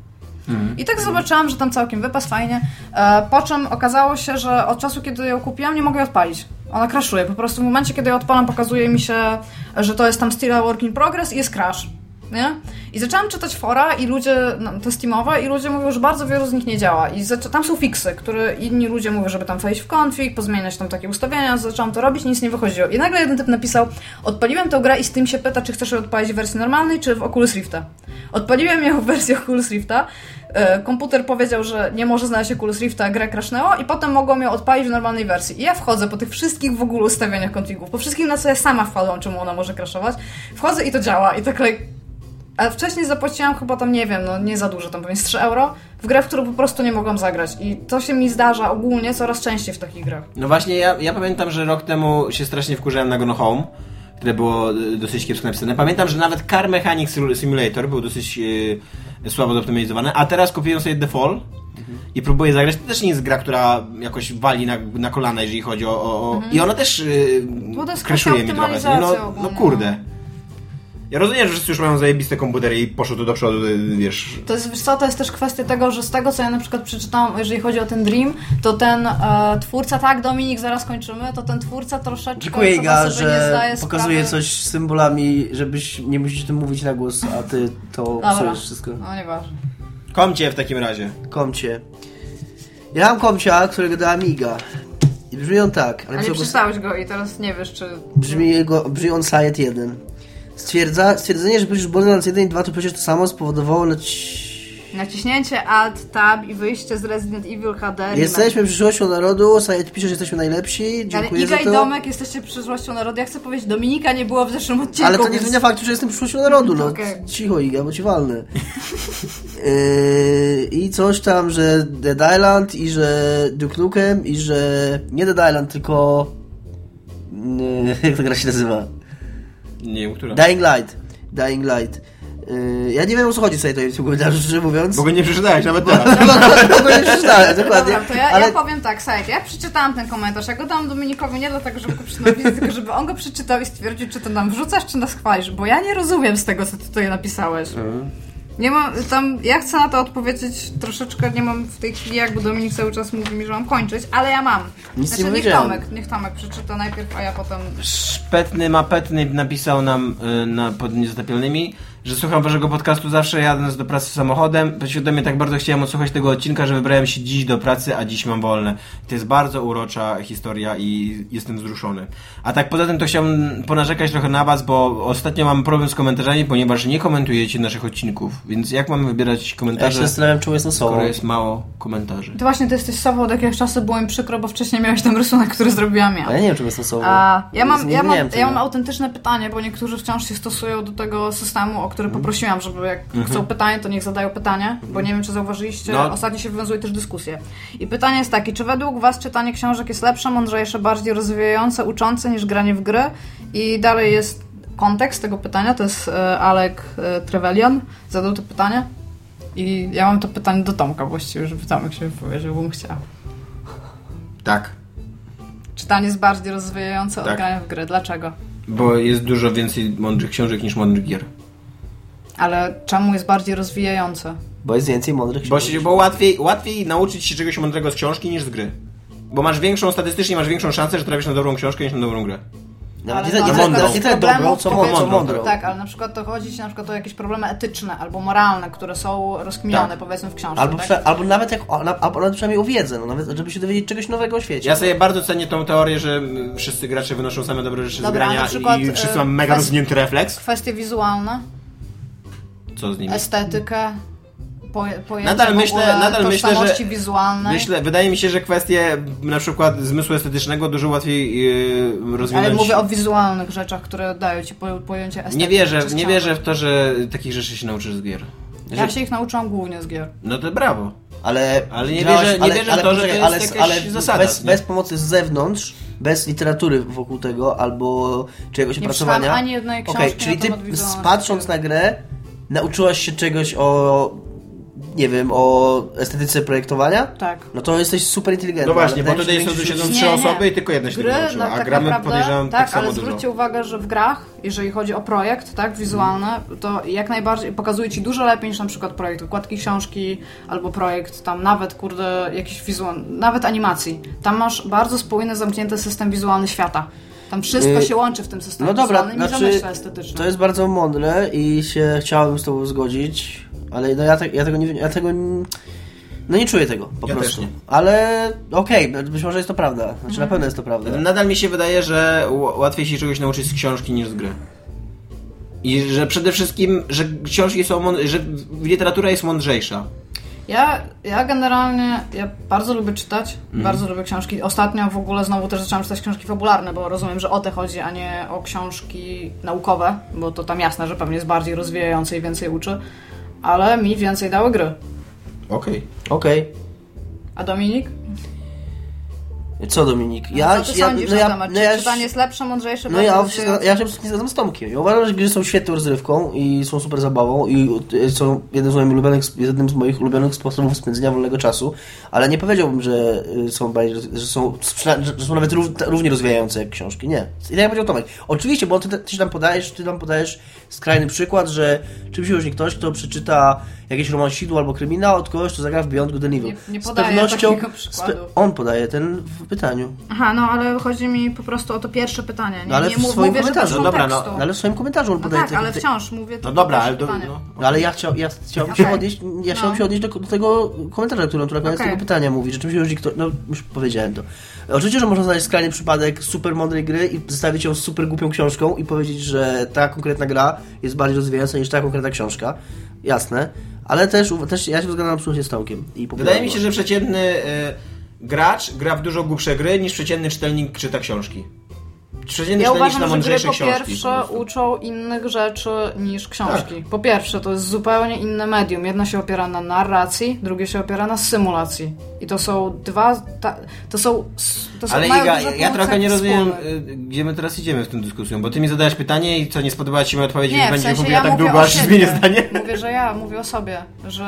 I tak zobaczyłam, że tam całkiem wypas fajnie. E, po czym okazało się, że od czasu, kiedy ją kupiłam, nie mogę jej odpalić. Ona crashuje. Po prostu w momencie, kiedy ją odpalam, pokazuje mi się, że to jest tam still work in progress i jest crash. Nie? I zaczęłam czytać fora i ludzie, no, te Steamowe i ludzie mówią, że bardzo wielu z nich nie działa. I tam są fiksy, które inni ludzie mówią, żeby tam wejść w konfig, pozmieniać tam takie ustawienia, zaczęłam to robić, nic nie wychodziło. I nagle jeden typ napisał, odpaliłem tę grę i Steam się pyta, czy chcesz odpalić w wersji normalnej, czy w Oculus Rifta. Odpaliłem ją w wersji Oculus Rifta, e, komputer powiedział, że nie może znaleźć Oculus Rifta, grę crashnęło i potem mogłam ją odpalić w normalnej wersji. I ja wchodzę po tych wszystkich w ogóle ustawieniach konfigów, po wszystkim na co ja sama wpadłam, czemu ona może crashować, wchodzę i to działa i tak like, a wcześniej zapłaciłam chyba tam, nie wiem, no nie za dużo, tam pewnie z 3 euro, w grę, w którą po prostu nie mogłam zagrać. I to się mi zdarza ogólnie coraz częściej w takich grach. No właśnie, ja, ja pamiętam, że rok temu się strasznie wkurzałem na Gone Home, które było y, dosyć kiepsko napisane. Pamiętam, że nawet Car Mechanic Sim- Simulator był dosyć y, słabo zoptymalizowany, a teraz kupiłem sobie The Fall i próbuję zagrać. To też nie jest gra, która jakoś wali na, na kolana, jeżeli chodzi o... o, o... I ona też y, Bo to jest mi trochę. No, no kurde. Ja rozumiem, że wszyscy już mają zajebiste komputery i poszło to do przodu, wiesz... To jest, wiesz co, to jest też kwestia tego, że z tego, co ja na przykład przeczytałam, jeżeli chodzi o ten Dream, to ten e, twórca, tak Dominik, zaraz kończymy, to ten twórca troszeczkę Dziękuję Iga, sobie nie że zdaje pokazuje sprawy... coś z symbolami, żebyś nie musisz tym mówić na głos, a ty to psujesz wszystko. No nieważne. Komcie w takim razie. Komcie. Ja mam komcia, którego dała Amiga. I brzmi on tak, ale A nie co go- przeczytałeś go i teraz nie wiesz, czy... brzmi, jego, brzmi on Science 1. Stwierdza, stwierdzenie, że przecież Borderlands 1 i 2 to przecież to samo spowodowało naci... Naciśnięcie Alt, Tab i wyjście z Resident Evil HD. Jesteśmy przyszłością narodu, Science pisze, że jesteśmy najlepsi, Ale dziękuję Iga za i to. Domek jesteście przyszłością narodu. Ja chcę powiedzieć, Dominika nie było w zeszłym odcinku. Ale to nie zmienia faktu, że jestem przyszłością narodu, no. Okej. Cicho Iga, bo ci walnę. Yy, I coś tam, że Dead Island i że Duke Nukem i że nie Dead Island, tylko... Yy, jak ta gra się nazywa? Nie wiem, która. Dying Light. Dying Light. Yy, ja nie wiem o co chodzi sobie tutaj w tym komentarzu, szczerze mówiąc. Bo go nie przeczytałeś nawet teraz. Tego nie przeczytałem, dokładnie. Dobra, to ja, ale ja powiem tak, Sajek, ja przeczytałam ten komentarz, ja go dałam Dominikowi nie dlatego, żeby go przeczytał, tylko żeby on go przeczytał i stwierdził, czy to nam wrzucasz, czy nas chwalisz, bo ja nie rozumiem z tego, co ty tutaj napisałeś. Mhm. Nie mam, tam, ja chcę na to odpowiedzieć troszeczkę, nie mam w tej chwili, jakby Dominik cały czas mówi mi, że mam kończyć, ale ja mam. Nic nie znaczy, niech powiedziałem. Tomek, niech Tomek przeczyta najpierw, a ja potem... Szpetny Mapetny napisał nam y, na, pod niezatapialnymi że słucham waszego podcastu zawsze jadąc do pracy samochodem. Świadomie tak bardzo chciałem odsłuchać tego odcinka, że wybrałem się dziś do pracy, a dziś mam wolne. To jest bardzo urocza historia i jestem wzruszony. A tak poza tym to chciałbym ponarzekać trochę na was, bo ostatnio mam problem z komentarzami, ponieważ nie komentujecie naszych odcinków. Więc jak mamy wybierać Ja się komentarze, zastanawiam, czemu jestem sobą. skoro jest mało komentarzy? To właśnie ty jesteś sobą od jakiegoś czasu, było mi przykro, bo wcześniej miałeś ten rysunek, który zrobiłam ja. A ja nie wiem, czemu jestem sobą. A, ja, mam, Nie ja, mam, zmieniałem tego. ja mam autentyczne pytanie, bo niektórzy wciąż się stosują do tego systemu, o który poprosiłam, żeby jak chcą pytanie, to niech zadają pytanie, bo nie wiem, czy zauważyliście, No. ostatnio się wywiązuje też dyskusje. I pytanie jest takie, czy według Was czytanie książek jest lepsze, mądrzejsze, bardziej rozwijające, uczące niż granie w gry? I dalej jest kontekst tego pytania, to jest e, Alek e, Trevelyan zadał to pytanie. I ja mam to pytanie do Tomka właściwie, żeby Tomek się wypowiedział, bym chciała. Tak. Czytanie jest bardziej rozwijające od Tak. grania w gry. Dlaczego? Bo jest dużo więcej mądrych książek niż mądrych gier. Ale czemu jest bardziej rozwijające? Bo jest więcej mądrych Bo, książek. się, bo łatwiej, łatwiej nauczyć się czegoś mądrego z książki niż z gry. Bo masz większą, statystycznie masz większą szansę, że trafisz na dobrą książkę niż na dobrą grę. Nawet Ale nie, to- nie, tyle dobrą, co mądrą. mądrą. Tak, ale na przykład to chodzi ci na przykład o jakieś problemy etyczne albo moralne, które są rozkminione Tak. powiedzmy w książce. Albo, tak? prze, albo nawet jak, o, na- albo nawet przynajmniej o wiedzę, no, nawet żeby się dowiedzieć czegoś nowego o świecie. Ja sobie bardzo cenię tą teorię, że mm, wszyscy gracze wynoszą same dobre rzeczy Dobra, z grania na przykład, i wszyscy e, mamy mega kwest- rozwinięty refleks. Kwestie wizualne, Co z nimi? estetykę, poje, pojęcie Nadal myślę- ogóle nadal myślę, że- wizualnej. Myślę, wydaje mi się, że kwestie na przykład zmysłu estetycznego dużo łatwiej yy, rozwinąć. Ale mówię o wizualnych rzeczach, które dają ci po, pojęcie estetyki. Nie wierzę, nie wierzę w to, że takich rzeczy się nauczysz z gier. Ja się ich nauczyłam głównie z gier. No to brawo. Ale, Ale nie wierzę- nie wierzę w to, że to jest ale, ale zasada, bez, nie? bez pomocy z zewnątrz, bez literatury wokół tego, albo czyjegoś Nie opracowania. przeczytałam ani jednej książki Okej, na czyli ty patrząc na grę, nauczyłaś się czegoś o nie wiem, o estetyce projektowania? Tak. No to jesteś super inteligentny. No właśnie, bo tutaj się, są, siedzą trzy Nie, nie. osoby i tylko jedna się Gry, tego nauczyła, no, a tak gramy naprawdę, podejrzewam tak, tak, samo ale dużo. zwróćcie uwagę, że w grach, jeżeli chodzi o projekt, tak, wizualny, to jak najbardziej pokazuje ci dużo lepiej niż na przykład projekt układki książki, albo projekt tam nawet, kurde, jakiś wizualny, nawet animacji. Tam masz bardzo spójny, zamknięty system wizualny świata. Tam wszystko Y, się łączy w tym systemie No dobra, znaczy, to jest bardzo mądre i się chciałbym z tobą zgodzić, ale no ja, te, ja tego nie ja tego no nie czuję tego po Ja prostu. też nie. Ale okej, no być może jest to prawda. Znaczy Mhm. na pewno jest to prawda. Nadal mi się wydaje, że łatwiej się czegoś nauczyć z książki niż z gry. I że przede wszystkim, że książki są, że literatura jest mądrzejsza. Ja, ja generalnie ja bardzo lubię czytać, Mhm. bardzo lubię książki. Ostatnio w ogóle znowu też zaczęłam czytać książki fabularne, bo rozumiem, że o te chodzi, a nie o książki naukowe, bo to tam jasne, że pewnie jest bardziej rozwijające i więcej uczy, ale mi więcej dały gry. Okej. Okej. A Dominik? Co Dominik? No, Ja, co ty ja, sądzisz no na ja, temat? no Czy ja, czytanie jest lepsze, mądrzejsze, no ja, rozwijające? ja się absolutnie zgadzam z Tomkiem. Ja uważam, że gry są świetną rozrywką i są super zabawą i są jednym z moich ulubionych, jednym z moich ulubionych sposobów spędzenia wolnego czasu, ale nie powiedziałbym, że y, są że są, że są nawet rów, równie rozwijające jak książki. Nie. I tak jak powiedział Tomek. Oczywiście, bo ty, ty się tam podajesz, ty tam podajesz skrajny przykład, że czym się różni ktoś, kto przeczyta jakieś romansidło albo kryminał od kogoś, kto zagra w Beyond Good and Evil. Nie- nie Z pewnością on podaje ten w pytaniu. Aha, no ale chodzi mi po prostu o to pierwsze pytanie. Nie, No, ale nie w mów- swoim mówię, komentarzu. No dobra, no. No ale w swoim komentarzu on No podaje tak, te- ale te- wciąż mówię to No dobra, ale to, pytanie. no, No, ale ja, chciał, ja chciałbym się Okej. odnieść, ja chciałbym No. się odnieść do, do tego komentarza, który on tu na koniec Okej. tego pytania mówi, że czym się różni kto, no już powiedziałem to. Oczywiście, że można znaleźć skrajny przypadek super mądrej gry i zestawić ją z super głupią książką i powiedzieć, że ta konkretna gra jest bardziej rozwijająca niż ta konkretna książka. Jasne. Ale też, też ja się zgadzam absolutnie z Tomkiem. I Wydaje mi się, że przeciętny y, gracz gra w dużo głupsze gry niż przeciętny czytelnik czyta książki. Przeciętny Ja uważam, że gry po pierwsze po uczą innych rzeczy niż książki. Tak. Po pierwsze, to jest zupełnie inne medium. Jedno się opiera na narracji, drugie się opiera na symulacji. I to są dwa... Ta, to są... To są Ale Iga, ja trochę nie rozumiem, y, gdzie my teraz idziemy w tą dyskusją, bo ty mi zadałeś pytanie i co, nie spodobała ci mi odpowiedź, Nie, więc w będzie mówiła ja tak długo, aż zmienię zdanie. Mówię, że ja mówię o sobie, że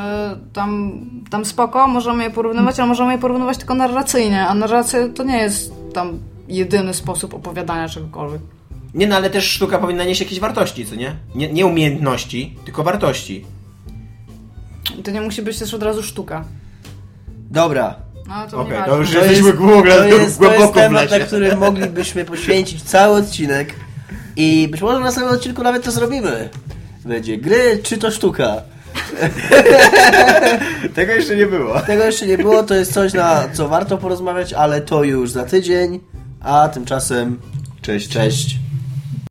tam, tam spoko, możemy je porównywać, ale możemy je porównywać tylko narracyjnie, a narracja to nie jest tam jedyny sposób opowiadania czegokolwiek. Nie no, ale też sztuka powinna nieść jakieś wartości, co nie? Nie, nie umiejętności, tylko wartości. I to nie musi być też od razu sztuka. Dobra. No to Okej, to już To jesteśmy ogóle to jest, to głęboko jest w temat, lesie. na który moglibyśmy poświęcić cały odcinek i być może w następnym odcinku nawet to zrobimy. będzie gry, czy to sztuka. Tego jeszcze nie było. Tego jeszcze nie było, to jest coś, na co warto porozmawiać, ale to już za tydzień. A tymczasem Cześć. cześć.